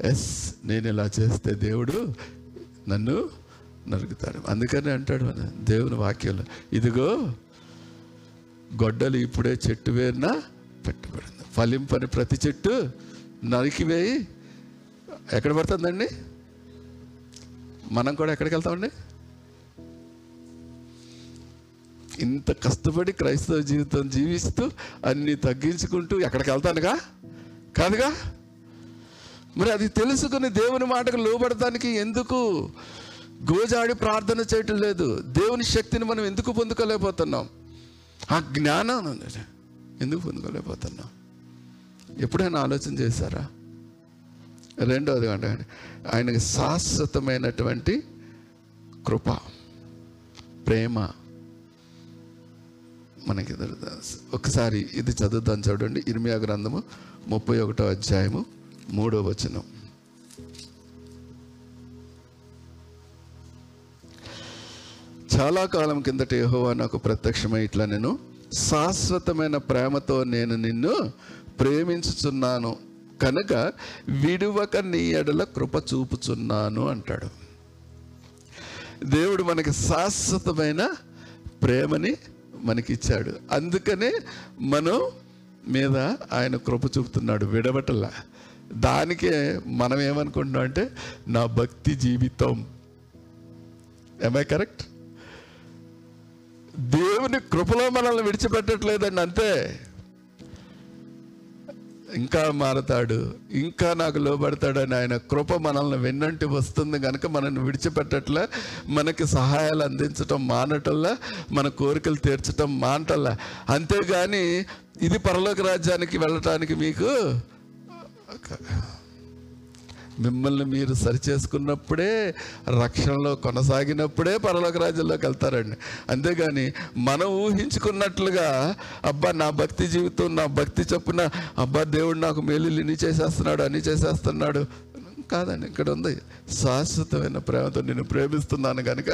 ఎస్ నేను ఇలా చేస్తే దేవుడు నన్ను నరుకుతాడు. అందుకనే అంటాడు మన దేవుని వాక్యంలో ఇదిగో గొడ్డలు ఇప్పుడే చెట్టు వేరిన పెట్టబడింది ఫలింపని ప్రతి చెట్టు నరికివేయి ఎక్కడ పడుతుందండి? మనం కూడా ఎక్కడికి వెళ్తామండి? ఇంత కష్టపడి క్రైస్తవ జీవితం జీవిస్తూ అన్ని తగ్గించుకుంటూ ఎక్కడికి వెళ్తానుగా? కాదుగా? మరి అది తెలుసుకుని దేవుని మాటకు లోబడటానికి ఎందుకు గోజాడి ప్రార్థన చేయటం లేదు? దేవుని శక్తిని మనం ఎందుకు పొందుకోలేకపోతున్నాం? ఆ జ్ఞానం ఎందుకు పొందుకోలేకపోతున్నాం ఎప్పుడైనా ఆలోచన చేశారా? రెండవది అంటే ఆయనకి శాశ్వతమైనటువంటి కృప ప్రేమ మనకి ఒకసారి ఇది చదువుతాం చూడండి. ఇర్మియా గ్రంథము ముప్పై ఒకటో అధ్యాయము మూడో వచనం. చాలా కాలం కిందట యహోవా నాకు ప్రత్యక్షమై ఇట్లా నేను శాశ్వతమైన ప్రేమతో నేను నిన్ను ప్రేమించుచున్నాను. కనుక విడువక నీ ఎడల కృప చూపుచున్నాను అంటాడు. దేవుడు మనకి శాశ్వతమైన ప్రేమని మనకిచ్చాడు. అందుకనే మనం మీద ఆయన కృప చూపుతున్నాడు. విడవటలా. దానికే మనం ఏమనుకుంటున్నాం అంటే నా భక్తి జీవితం. ఐ కరెక్ట్ దేవుని కృపలో మనల్ని విడిచిపెట్టట్లేదండి అంతే. ఇంకా మారతాడు ఇంకా నాకు లోబడతాడని ఆయన కృప మనల్ని వెన్నంటి వస్తుంది కనుక మనల్ని విడిచిపెట్టట్లే. మనకి సహాయాలు అందించటం మానటంలా మన కోరికలు తీర్చటం మానటల్లా అంతేగాని ఇది పరలోక రాజ్యానికి వెళ్ళటానికి మీకు మిమ్మల్ని మీరు సరిచేసుకున్నప్పుడే రక్షణలో కొనసాగినప్పుడే పరలోక రాజ్యంలోకి వెళ్తారండి. అంతేగాని మనం ఊహించుకున్నట్లుగా అబ్బా నా భక్తి జీవితం నా భక్తి చొప్పున అబ్బా దేవుడు నాకు మేలు ఇన్ని చేసేస్తున్నాడు అని చేసేస్తున్నాడు. కాదండి ఇక్కడ ఉంది. శాశ్వతమైన ప్రేమతో నిన్ను ప్రేమిస్తున్నాను కనుక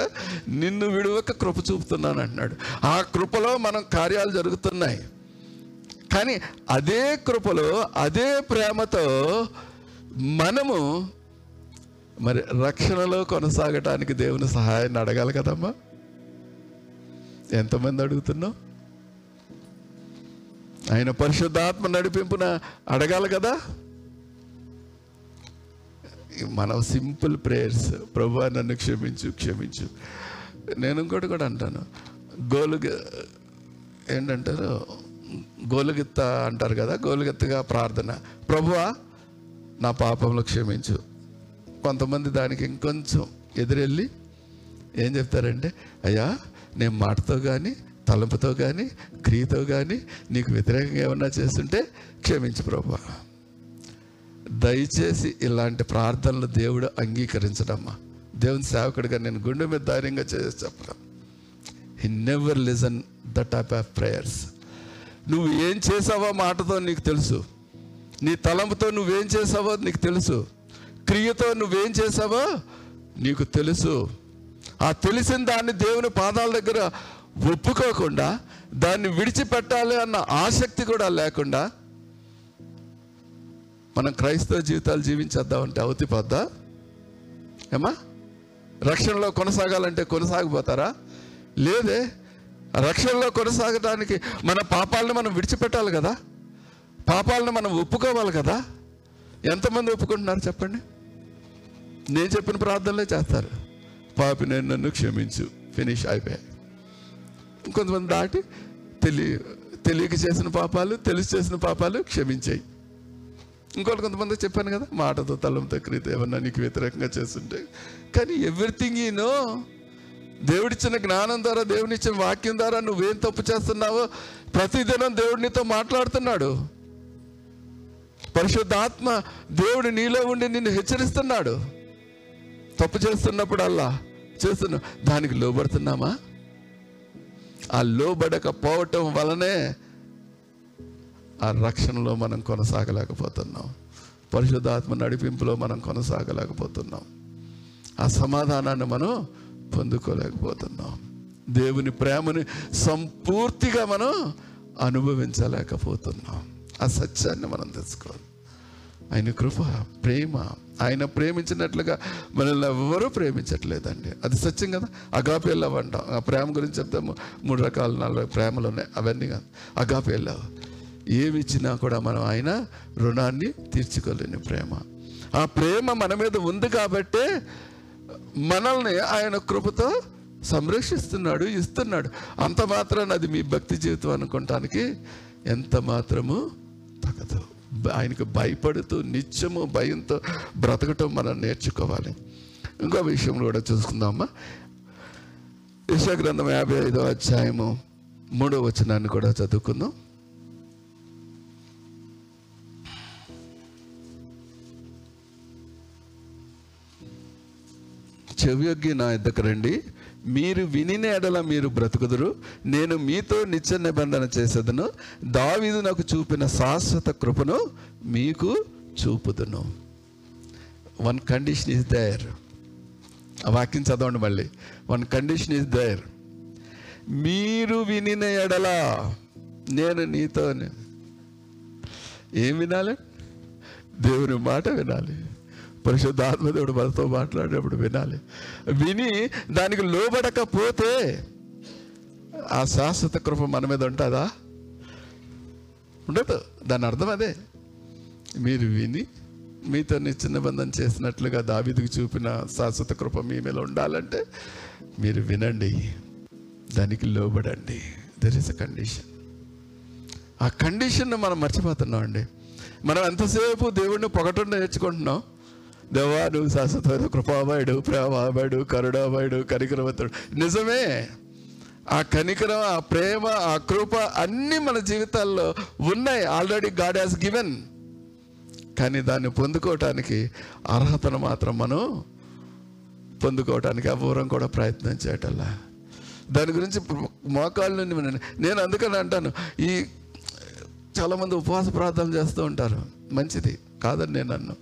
నిన్ను విడువక కృప చూపుతున్నాను అంటున్నాడు. ఆ కృపలో మనం కార్యాలు జరుగుతున్నాయి. కానీ అదే కృపలో అదే ప్రేమతో మనము మరి రక్షణలో కొనసాగటానికి దేవుని సహాయాన్ని అడగాలి కదమ్మా? ఎంతమంది అడుగుతున్నాం ఆయన పరిశుద్ధాత్మ నడిపింపున అడగాలి కదా? మనం సింపుల్ ప్రేయర్స్. ప్రభు నన్ను క్షమించు క్షమించు. నేను ఇంకోటి కూడా అంటాను. గోలుగ ఏంటంటారు? గోలుగిత్త అంటారు కదా? గోలుగిత్తగా ప్రార్థన. ప్రభువా నా పాపంలో క్షమించు. కొంతమంది దానికి ఇంకొంచెం ఎదురెళ్ళి ఏం చెప్తారంటే అయ్యా నేను మాటతో కానీ తలంపుతో కానీ క్రియతో కానీ నీకు వ్యతిరేకంగా ఏమన్నా చేస్తుంటే క్షమించు ప్రభా. దయచేసి ఇలాంటి ప్రార్థనలు దేవుడు అంగీకరించడమ్మా. దేవుని సేవకుడిగా నేను గుండె మీద ధైర్యంగా చేసి చెప్పడం. He never listen the type of prayers నువ్వు ఏం చేసావో మాటతో నీకు తెలుసు. నీ తలంపుతో నువ్వేం చేసావో నీకు తెలుసు. క్రియతో నువ్వేం చేసావో నీకు తెలుసు. ఆ తెలిసిన దాన్ని దేవుని పాదాల దగ్గర ఒప్పుకోకుండా దాన్ని విడిచిపెట్టాలి అన్న ఆసక్తి కూడా లేకుండా మనం క్రైస్తవ జీవితాలు జీవించేద్దామంటే అవుతిపోద్దా ఏమా రక్షణలో కొనసాగాలంటే కొనసాగిపోతారా? లేదే రక్షణలో కొనసాగడానికి మన పాపాలను మనం విడిచిపెట్టాలి కదా? పాపాలను మనం ఒప్పుకోవాలి కదా? ఎంతమంది ఒప్పుకుంటున్నారు చెప్పండి? నేను చెప్పిన ప్రార్థనలే చేస్తారు. పాపి నేను నన్ను క్షమించు. ఫినిష్ అయిపోయాయి. ఇంకొంతమంది దాటి తెలియ తెలియక చేసిన పాపాలు తెలిసి చేసిన పాపాలు క్షమించాయి. ఇంకోటి కొంతమంది చెప్పాను కదా మాటతో తలంతో క్రీత ఏమన్నా నీకు వ్యతిరేకంగా చేస్తుంటే. కానీ ఎవ్రీథింగ్ ఈ నో. దేవుడిచ్చిన జ్ఞానం ద్వారా దేవునిచ్చిన వాక్యం ద్వారా నువ్వేం తప్పు చేస్తున్నావో ప్రతిదినం దేవుడినితో మాట్లాడుతున్నాడు. పరిశుద్ధాత్మ దేవుడు నీలో ఉండి నిన్ను హెచ్చరిస్తున్నాడు. తప్పు చేస్తున్నప్పుడల్లా చేస్తున్నా దానికి లోబడుతున్నామా? ఆ లోబడకపోవటం వలనే ఆ రక్షణలో మనం కొనసాగలేకపోతున్నాం. పరిశుద్ధాత్మ నడిపింపులో మనం కొనసాగలేకపోతున్నాం. ఆ సమాధానాన్ని మనం పొందుకోలేకపోతున్నాం. దేవుని ప్రేమని సంపూర్తిగా మనం అనుభవించలేకపోతున్నాం. ఆ సత్యాన్ని మనం తెలుసుకోవాలి. ఆయన కృప ప్రేమ. ఆయన ప్రేమించినట్లుగా మనల్ని ఎవరూ ప్రేమించట్లేదండి. అది సత్యం కదా? అగాపే లవ్ అంటాం. ఆ ప్రేమ గురించి చెప్తాము మూడు రకాల నాలుగు ప్రేమలు ఉన్నాయి. అవన్నీ కాదు. Agape love. ఏమి ఇచ్చినా కూడా మనం ఆయన రుణాన్ని తీర్చుకోలేని ప్రేమ. ఆ ప్రేమ మన మీద ఉంది కాబట్టే మనల్ని ఆయన కృపతో సంరక్షిస్తున్నాడు ఇస్తున్నాడు. అంత మాత్రాన్ని అది మీ భక్తి జీవితం అనుకోవటానికి ఎంత మాత్రము తగదు ఆయనకు భయపడుతూ నిత్యము భయంతో బ్రతకటం మనం నేర్చుకోవాలి. ఇంకో విషయంలో కూడా చూసుకుందామా? యశగ్రంథం యాభై ఐదో అధ్యాయము మూడో వచనాన్ని కూడా చదువుకుందాం. చెవియొగ్గి నా ఇద్దకు రండి. మీరు వినిన ఎడల మీరు బ్రతుకుదురు. నేను మీతో నిత్య నిబంధన చేసేదను. దావీదు నాకు చూపిన శాశ్వత కృపను మీకు చూపుదును. వన్ కండిషన్ ఈజ్ దేర్ ఆ వాక్యం చదవండి మళ్ళీ. వన్ కండిషన్ ఈజ్ దేర్ మీరు వినిన ఎడల నేను నీతో ఏం వినాలి? దేవుని మాట వినాలి. పరిశుద్ధాత్మదేవుడు మనతో మాట్లాడేటప్పుడు వినాలి. విని దానికి లోబడకపోతే ఆ శాశ్వత కృప మన మీద ఉంటుందా? ఉండదు. దాని అర్థం అదే. మీరు విని మీతో నిబంధన బంధం చేసినట్లుగా దావిదికి చూపిన శాశ్వత కృప మీ మీద ఉండాలంటే మీరు వినండి. దానికి లోబడండి. దర్ ఇస్ అ కండిషన్ ఆ కండిషన్ని మనం మర్చిపోతున్నాం అండి మనం ఎంతసేపు దేవుడిని పొగటం నేర్చుకుంటున్నాం? దేవా నువ్వు శాశ్వతమైన కృపాబాయుడు ప్రేమాబాయుడు కరుణామయుడు కనికరవంతుడు. నిజమే. ఆ కనికరం ఆ ప్రేమ ఆ కృప అన్నీ మన జీవితాల్లో ఉన్నాయి. ఆల్రెడీ గాడ్ హాస్ గివెన్ కానీ దాన్ని పొందుకోవటానికి అర్హతను మాత్రం మనం పొందుకోవటానికి అపూర్వం కూడా ప్రయత్నం చేయటల్లా. దాని గురించి మోకాళ్ళ నుండి నేను అందుకని అంటాను ఈ చాలామంది ఉపవాస ప్రార్థన చేస్తూ ఉంటారు. మంచిది. కాదని నేను అన్ను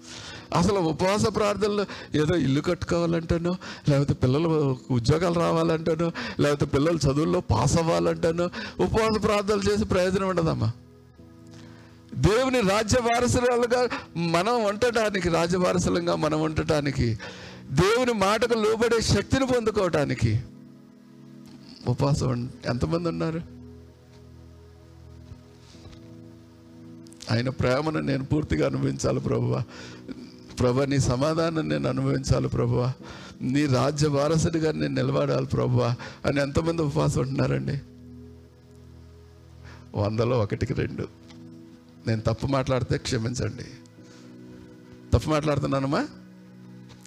అసలు ఉపవాస ప్రార్థనలు ఏదో ఇల్లు కట్టుకోవాలంటాను లేకపోతే పిల్లలు ఉద్యోగాలు రావాలంటాను లేకపోతే పిల్లలు చదువుల్లో పాస్ అవ్వాలంటాను ఉపవాస ప్రార్థనలు చేసి ప్రయోజనం ఉండదమ్మా. దేవుని రాజ్య వారసులుగా మనం ఉండటానికి రాజ్య వారసులంగా మనం ఉండటానికి దేవుని మాటకు లోబడే శక్తిని పొందుకోవటానికి ఉపవాసం ఎంతమంది ఉన్నారు? ఆయన ప్రేమను నేను పూర్తిగా అనుభవించాలి ప్రభువా. ప్రభా నీ సమాధానం నేను అనుభవించాలి ప్రభా. నీ రాజ్య వారసుడిగా నేను నిలబడాలి ప్రభా అని ఎంతమంది ఉపవాసం ఉంటున్నారండి? వందలో ఒకటికి రెండు. నేను తప్పు మాట్లాడితే క్షమించండి. తప్పు మాట్లాడుతున్నానమ్మా?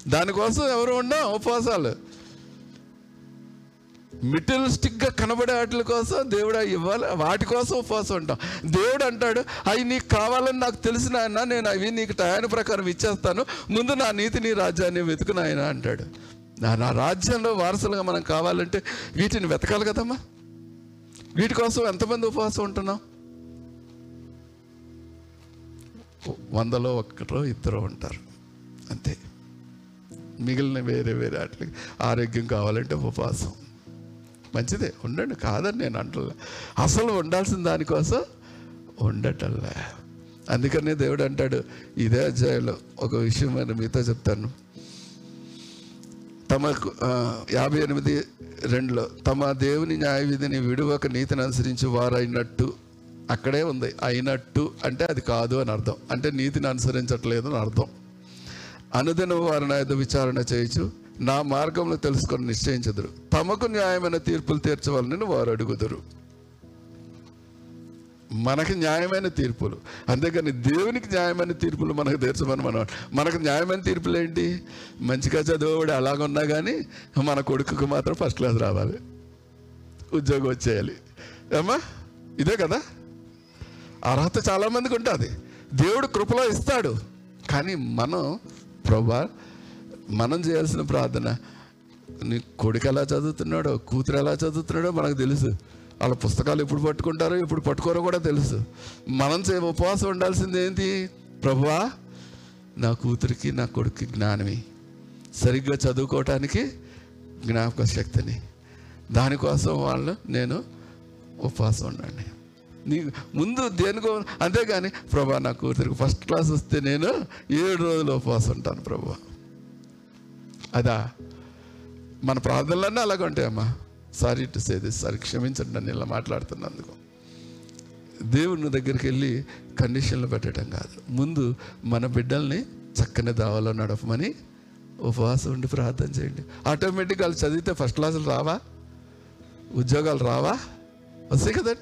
దానికోసం ఎవరు ఉన్నా ఉపవాసాలు. మిటిలిస్టిక్గా కనబడే వాటి కోసం దేవుడు ఇవ్వాలి వాటి కోసం ఉపవాసం ఉంటాం. దేవుడు అంటాడు అవి నీకు కావాలని నాకు తెలిసిన ఆయన నేను అవి నీకు టయాన్ని ప్రకారం ఇచ్చేస్తాను. ముందు నా నీతి నీ రాజ్యాన్ని వెతుకుని ఆయన అంటాడు. నా నా రాజ్యంలో వారసులుగా మనం కావాలంటే వీటిని వెతకాలి కదమ్మా. వీటి కోసం ఎంతమంది ఉపవాసం ఉంటున్నాం? వందలో ఒక్కటో ఇద్దరు ఉంటారు. అంతే. మిగిలిన వేరే వేరే వాటికి ఆరోగ్యం కావాలంటే ఉపవాసం. మంచిదే ఉండండి కాదని నేను అంటలే. అసలు ఉండాల్సిన దానికోసం ఉండటంలే. అందుకనే దేవుడు అంటాడు ఇదే అధ్యాయంలో ఒక విషయం నేను మీతో చెప్తాను. తమకు యాభై ఎనిమిది రెండులో తమ దేవుని న్యాయ విధిని విడువక నీతిని అనుసరించి వారైనట్టు అక్కడే ఉంది అయినట్టు అంటే అది కాదు అని అర్థం. అంటే నీతిని అనుసరించట్లేదు అని అర్థం. అనుదిన వారిని విచారణ చేయొచ్చు నా మార్గంలో తెలుసుకొని నిశ్చయించదురు. తమకు న్యాయమైన తీర్పులు తీర్చవాలని వారు అడుగుదురు. మనకి న్యాయమైన తీర్పులు. అంతేకాని దేవునికి న్యాయమైన తీర్పులు మనకు తీర్చమని మనం మనకు న్యాయమైన తీర్పులు ఏంటి? మంచిగా చదివేవాడు అలాగున్నా కానీ మన కొడుకుకు మాత్రం ఫస్ట్ క్లాస్ రావాలి. ఉద్యోగం వచ్చేయాలి. ఏమ్మా ఇదే కదా? అర్హత చాలామందికి ఉంటుంది. దేవుడు కృపలో ఇస్తాడు. కానీ మనం ప్రభా మనం చేయాల్సిన ప్రార్థన. నీ కొడుకు ఎలా చదువుతున్నాడో కూతురు ఎలా చదువుతున్నాడో మనకు తెలుసు. వాళ్ళ పుస్తకాలు ఎప్పుడు పట్టుకుంటారో ఎప్పుడు పట్టుకోరో కూడా తెలుసు. మనం చే ఉపవాసం ఉండాల్సింది ఏంటి? ప్రభువా నా కూతురికి నా కొడుకు జ్ఞానమి. సరిగ్గా చదువుకోవటానికి జ్ఞాపక శక్తిని. దానికోసం వాళ్ళు నేను ఉపవాసం ఉండండి. నీ ముందు దేనికో అంతేగాని ప్రభా నా కూతురికి ఫస్ట్ క్లాస్ వస్తే నేను ఏడు రోజులు ఉపవాసం ఉంటాను ప్రభా. అదా. మన ప్రార్థనలన్నీ అలాగే ఉంటాయమ్మా sorry to say this sorry క్షమించండి నన్ను ఇలా మాట్లాడుతున్నందుకు. దేవుని దగ్గరికి వెళ్ళి కండిషన్లు పెట్టడం కాదు. ముందు మన బిడ్డల్ని చక్కని దావలో నడపమని ఉపవాసం ఉండి ప్రార్థన చేయండి. ఆటోమేటిక్గా వాళ్ళు చదివితే ఫస్ట్ క్లాసులు రావా? ఉద్యోగాలు రావా? వస్తాయి కదండి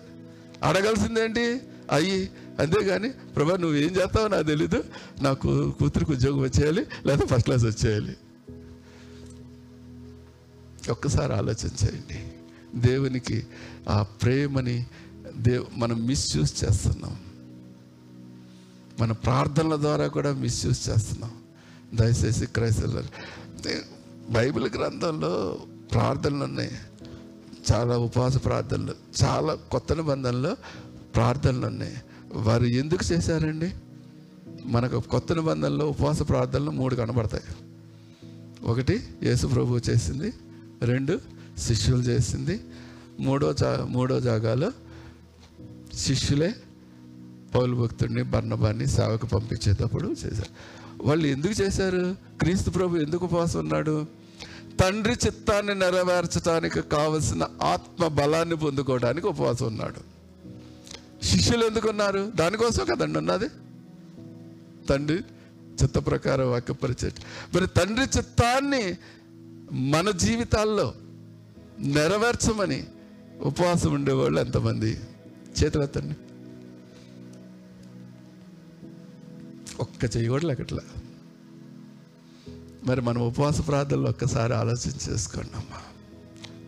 అడగాల్సిందేంటి అయ్యి అంతేగాని ప్రభా నువ్వేం చేస్తావో నాకు తెలీదు. నాకు కూతురికి ఉద్యోగం వచ్చేయాలి లేదా ఫస్ట్ క్లాస్ వచ్చేయాలి. ఒక్కసారి ఆలోచించేయండి. దేవునికి ఆ ప్రేమని దేవ్ మనం మిస్యూజ్ చేస్తున్నాం. మన ప్రార్థనల ద్వారా కూడా మిస్యూజ్ చేస్తున్నాం. దయచేసి క్రైస్తవులు బైబిల్ గ్రంథంలో ప్రార్థనలు ఉన్నాయి చాలా ఉపవాస ప్రార్థనలు చాలా కొత్త నిబంధనలో ప్రార్థనలు ఉన్నాయి వారు ఎందుకు చేశారండి? మనకు కొత్త నిబంధనలో ఉపవాస ప్రార్థనలు మూడు కనబడతాయి. ఒకటి యేసు ప్రభువు చేసింది. రెండు శిష్యులు చేసింది. మూడో జా మూడో జాగాలో శిష్యులే పౌలు భక్తుడిని బర్ణబాన్ని సేవకు పంపించేటప్పుడు చేశారు. వాళ్ళు ఎందుకు చేశారు? క్రీస్తు ప్రభు ఎందుకు ఉపవాసం ఉన్నాడు? తండ్రి చిత్తాన్ని నెరవేర్చడానికి కావలసిన ఆత్మ బలాన్ని పొందుకోవడానికి ఉపవాసం ఉన్నాడు. శిష్యులు ఎందుకు ఉన్నారు? దానికోసం కదండి ఉన్నది. తండ్రి చిత్త ప్రకారం వాక్యపరిచేట. మరి తండ్రి చిత్తాన్ని మన జీవితాల్లో నెరవేర్చమని ఉపవాసం ఉండేవాళ్ళు ఎంతమంది? చేతులెత్తండి ఒక్క చెయ్యి కూడా మరి మనం ఉపవాస ప్రార్థనలు ఒక్కసారి ఆలోచన చేసుకోండి అమ్మా.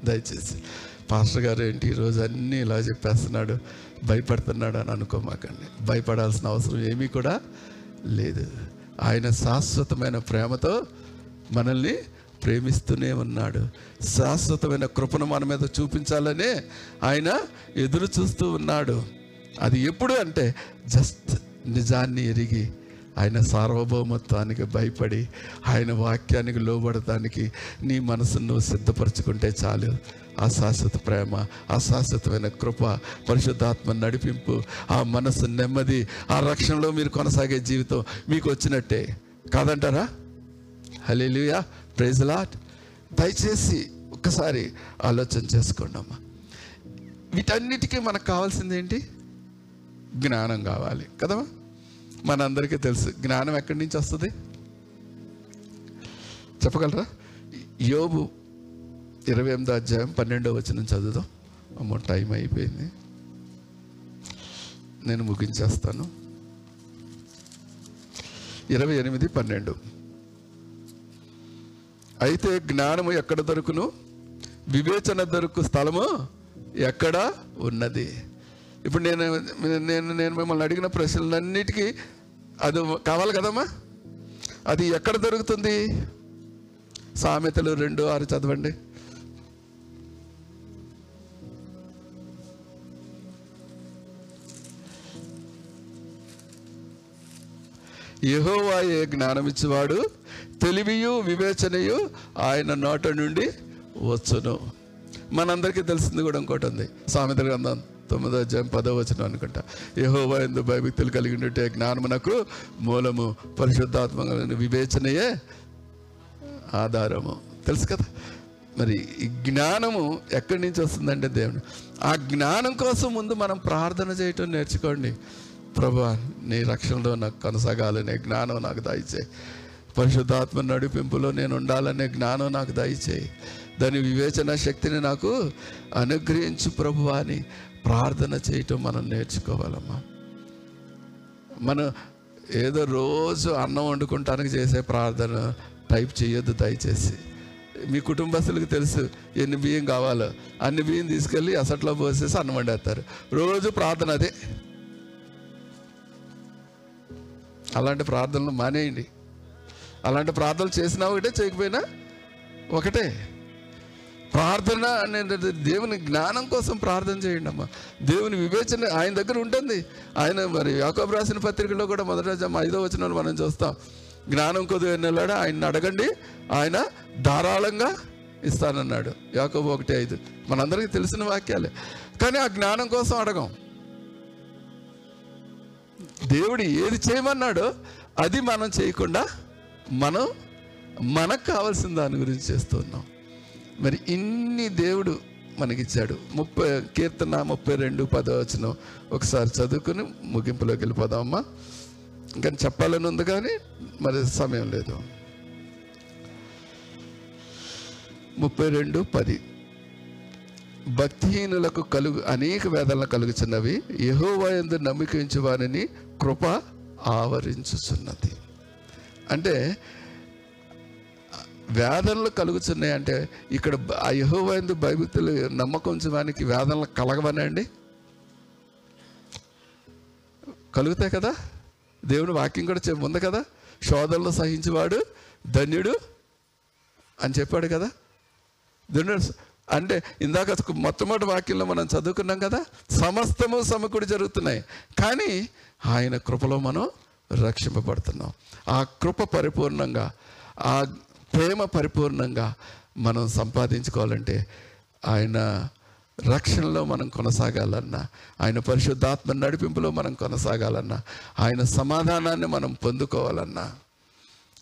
దయచేసి పాస్టర్ గారు ఏంటి? ఈరోజు అన్నీ ఇలా చెప్పేస్తున్నాడు. భయపడుతున్నాడు అని అనుకోమాకండి. భయపడాల్సిన అవసరం ఏమీ కూడా లేదు. ఆయన శాశ్వతమైన ప్రేమతో మనల్ని ప్రేమిస్తూనే ఉన్నాడు. శాశ్వతమైన కృపను మన మీద చూపించాలనే ఆయన ఎదురు చూస్తూ ఉన్నాడు. అది ఎప్పుడు అంటే జస్ట్ నిజాన్ని ఎరిగి ఆయన సార్వభౌమత్వానికి భయపడి ఆయన వాక్యానికి లోబడటానికి నీ మనసును నువ్వు సిద్ధపరచుకుంటే చాలు. ఆ శాశ్వత ప్రేమ ఆ శాశ్వతమైన కృప పరిశుద్ధాత్మ నడిపింపు ఆ మనసు నెమ్మది ఆ రక్షణలో మీరు కొనసాగే జీవితం మీకు వచ్చినట్టే. కాదంటారా? హలేలుయా ప్రైజ్ లాట్ దయచేసి ఒక్కసారి ఆలోచన చేసుకోండి అమ్మా వీటన్నిటికీ మనకు కావాల్సింది ఏంటి? జ్ఞానం కావాలి. కదమ్మా? మనందరికీ తెలుసు. జ్ఞానం ఎక్కడి నుంచి వస్తుంది? చెప్పగలరా? యోబు ఇరవై ఎనిమిదో అధ్యాయం పన్నెండో వచనం చదువుదాం. అమ్మో టైం అయిపోయింది. నేను ముగించేస్తాను. ఇరవై ఎనిమిది పన్నెండు. అయితే జ్ఞానము ఎక్కడ దొరుకును? వివేచన దొరుకు స్థలము ఎక్కడ ఉన్నది? ఇప్పుడు నేను నేను నేను మిమ్మల్ని అడిగిన ప్రశ్నలన్నిటికీ అది కావాలి కదమ్మా? అది ఎక్కడ దొరుకుతుంది? సామెతలు రెండు ఆరు చదవండి. యహోవాయే జ్ఞానమిచ్చేవాడు తెలివియు వివేచనయు ఆయన నోట నుండి వచ్చును. మనందరికీ తెలిసింది కూడా ఇంకోటి ఉంది. సామెత గ్రంథం తొమ్మిదో అధ్యాయం పదో వచనం అనుకుంటా. యహోవా ఎందు భయభక్తులు కలిగి ఉంటే జ్ఞానమునకు మూలము. పరిశుద్ధాత్మ వివేచనయే ఆధారము. తెలుసు కదా? మరి ఈ జ్ఞానము ఎక్కడి నుంచి వస్తుందంటే దేవుడు. ఆ జ్ఞానం కోసం ముందు మనం ప్రార్థన చేయటం నేర్చుకోండి. ప్రభా నీ రక్షణలో నాకు కొనసాగాలనే జ్ఞానం నాకు దయచేయి. పరిశుద్ధాత్మ నడిపింపులో నేను ఉండాలనే జ్ఞానం నాకు దయచేయి. దాని వివేచన శక్తిని నాకు అనుగ్రహించు ప్రభు అని ప్రార్థన చేయటం మనం నేర్చుకోవాలమ్మా. మనం ఏదో రోజు అన్నం వండుకుంటానికి చేసే ప్రార్థన టైప్ చేయొద్దు దయచేసి. మీ కుటుంబస్తులకు తెలుసు ఎన్ని బియ్యం కావాలో. అన్ని బియ్యం తీసుకెళ్ళి అసట్లో పోసేసి అన్నం వండేస్తారు. రోజు ప్రార్థన అదే. అలాంటి ప్రార్థనలు మానేయండి. అలాంటి ప్రార్థనలు చేసినా ఒకటే చేయకపోయినా ఒకటే. ప్రార్థన అనేది దేవుని జ్ఞానం కోసం ప్రార్థన చేయండి అమ్మా. దేవుని వివేచన ఆయన దగ్గర ఉంటుంది. ఆయన మరి యాకోబు రాసిన పత్రికలో కూడా మొదట ఐదో వచనాలు మనం చూస్తాం. జ్ఞానం కొద్దిగా నెలడా ఆయన అడగండి. ఆయన ధారాళంగా ఇస్తానన్నాడు. యాకోబు ఒకటి ఐదు. మనందరికీ తెలిసిన వాక్యాలే. కానీ ఆ జ్ఞానం కోసం అడగం. దేవుడు ఏది చేయమన్నాడో అది మనం చేయకుండా మనం మనకు కావాల్సిన దాని గురించి చేస్తున్నాం మరి ఇన్ని దేవుడు మనకిచ్చాడు. ముప్పై కీర్తన ముప్పై రెండు పదవచనం ఒకసారి చదువుకుని ముగింపులోకి వెళ్ళిపోదామమ్మా ఇంకా చెప్పాలని ఉంది కానీ మరి సమయం లేదు. ముప్పై రెండు పది. భక్తిహీనులకు కలుగు అనేక వేదనలు కలుగుచున్నవి. యహోవా ఎందు నమ్మికించు వారిని కృప ఆవరించుచున్నది. అంటే వేదనలు కలుగుతున్నాయి అంటే ఇక్కడ అయహోవైందు భయభక్తులు నమ్మకం ఉంచడానికి వేదనలు కలగవనండి కలుగుతాయి కదా? దేవుని వాక్యం కూడా చెప్ ఉంది కదా? శోధనలు సహించేవాడు ధన్యుడు అని చెప్పాడు కదా? ధన్యుడు అంటే ఇందాక మొట్టమొదటి వాక్యంలో మనం చదువుకున్నాం కదా? సమస్తము సమకూడి జరుగుతున్నాయి. కానీ ఆయన కృపలో మనం రక్షింపబడుతున్నాం. ఆ కృప పరిపూర్ణంగా ఆ ప్రేమ పరిపూర్ణంగా మనం సంపాదించుకోవాలంటే ఆయన రక్షణలో మనం కొనసాగాలన్నా ఆయన పరిశుద్ధాత్మ నడిపింపులో మనం కొనసాగాలన్నా ఆయన సమాధానాన్ని మనం పొందుకోవాలన్నా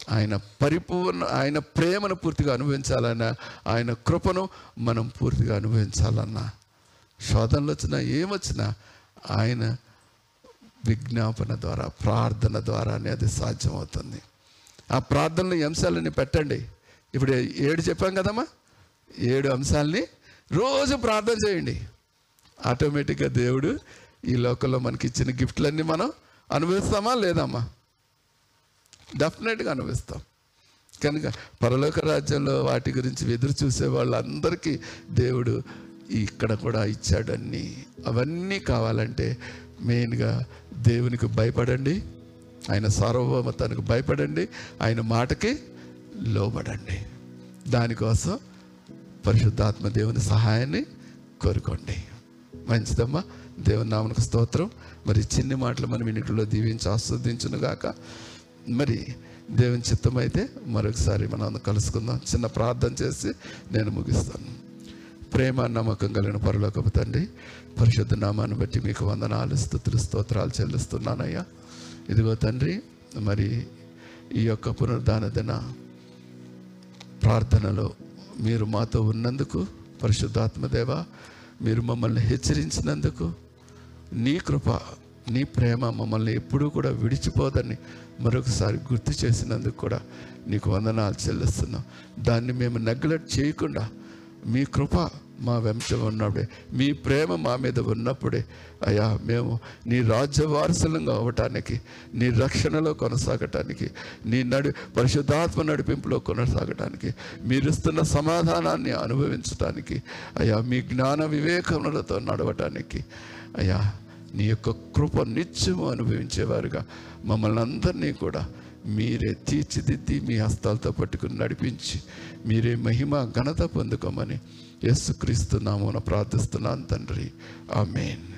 ఆయన పరిపూర్ణ ఆయన ప్రేమను పూర్తిగా అనుభవించాలన్నా ఆయన కృపను మనం పూర్తిగా అనుభవించాలన్నా శోధనలు వచ్చినా ఏమొచ్చినా ఆయన విజ్ఞాపన ద్వారా ప్రార్థన ద్వారానే అది సాధ్యమవుతుంది. ఆ ప్రార్థనలు అంశాలని పెట్టండి. ఇప్పుడు ఏడు చెప్పాం కదమ్మా? ఏడు అంశాలని రోజు ప్రార్థన చేయండి. ఆటోమేటిక్గా దేవుడు ఈ లోకంలో మనకి ఇచ్చిన గిఫ్ట్లన్నీ మనం అనుభవిస్తామా లేదమ్మా? డెఫినెట్గా అనుభవిస్తాం. కనుక పరలోక రాజ్యంలో వాటి గురించి ఎదురు చూసే వాళ్ళందరికీ దేవుడు ఇక్కడ కూడా ఇచ్చాడన్నీ. అవన్నీ కావాలంటే మెయిన్గా దేవునికి భయపడండి. ఆయన సార్వభౌమతానికి భయపడండి. ఆయన మాటకి లోబడండి. దానికోసం పరిశుద్ధాత్మ దేవుని సహాయాన్ని కోరుకోండి. మంచిదమ్మా దేవుని నామనికి స్తోత్రం. మరి చిన్ని మాటలు మనం ఇంటిలో దీవించి ఆస్వాదించును గాక. మరి దేవుని చిత్తం అయితే మరొకసారి మనం కలుసుకుందాం. చిన్న ప్రార్థన చేసి నేను ముగిస్తాను. ప్రేమ నమ్మకం కలిగిన పరలోకపు తండ్రి పరిశుద్ధ నామాన్ని బట్టి మీకు వందనాలు స్థుతులు స్తోత్రాలు చెల్లిస్తున్నానయ్యా. ఇదిగో తండ్రి మరి ఈ యొక్క పునరుద్ధాన దిన ప్రార్థనలో మీరు మాతో ఉన్నందుకు పరిశుద్ధాత్మదేవ మీరు మమ్మల్ని హెచ్చరించినందుకు నీ కృప నీ ప్రేమ మమ్మల్ని ఎప్పుడూ కూడా విడిచిపోదని మరొకసారి గుర్తు చేసినందుకు కూడా నీకు వందనాలు చెల్లిస్తున్నాం. దాన్ని మేము నెగ్లెక్ట్ చేయకుండా మీ కృప మా వెంట ఉన్నప్పుడే మీ ప్రేమ మా మీద ఉన్నప్పుడే అయ్యా మేము నీ రాజ్య వారసులంగా అవ్వటానికి నీ రక్షణలో కొనసాగటానికి నీ నడి పరిశుద్ధాత్మ నడిపింపులో కొనసాగటానికి మీరు ఇస్తున్న సమాధానాన్ని అనుభవించటానికి అయ్యా మీ జ్ఞాన వివేకములతో నడవటానికి అయ్యా నీ యొక్క కృప నిత్యము అనుభవించేవారుగా మమ్మల్ని అందరినీ కూడా మీరే తీర్చిదిద్ది మీ హస్తాలతో పట్టుకుని నడిపించి మీరే మహిమ ఘనత పొందుకోమని యేసుక్రీస్తు నామమున ప్రార్థిస్తున్నాను తండ్రి. ఆమెన్.